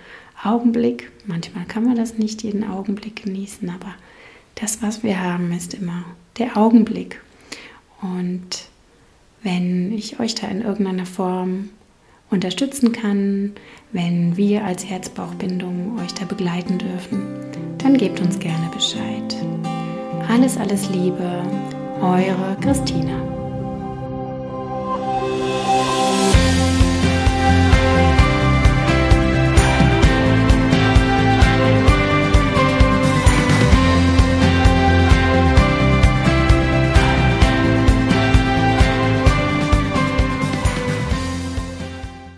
Augenblick. Manchmal kann man das nicht jeden Augenblick genießen, aber das, was wir haben, ist immer der Augenblick. Und wenn ich euch da in irgendeiner Form unterstützen kann, wenn wir als Herzbauchbindung euch da begleiten dürfen, dann gebt uns gerne Bescheid. Alles, alles Liebe, eure Christina.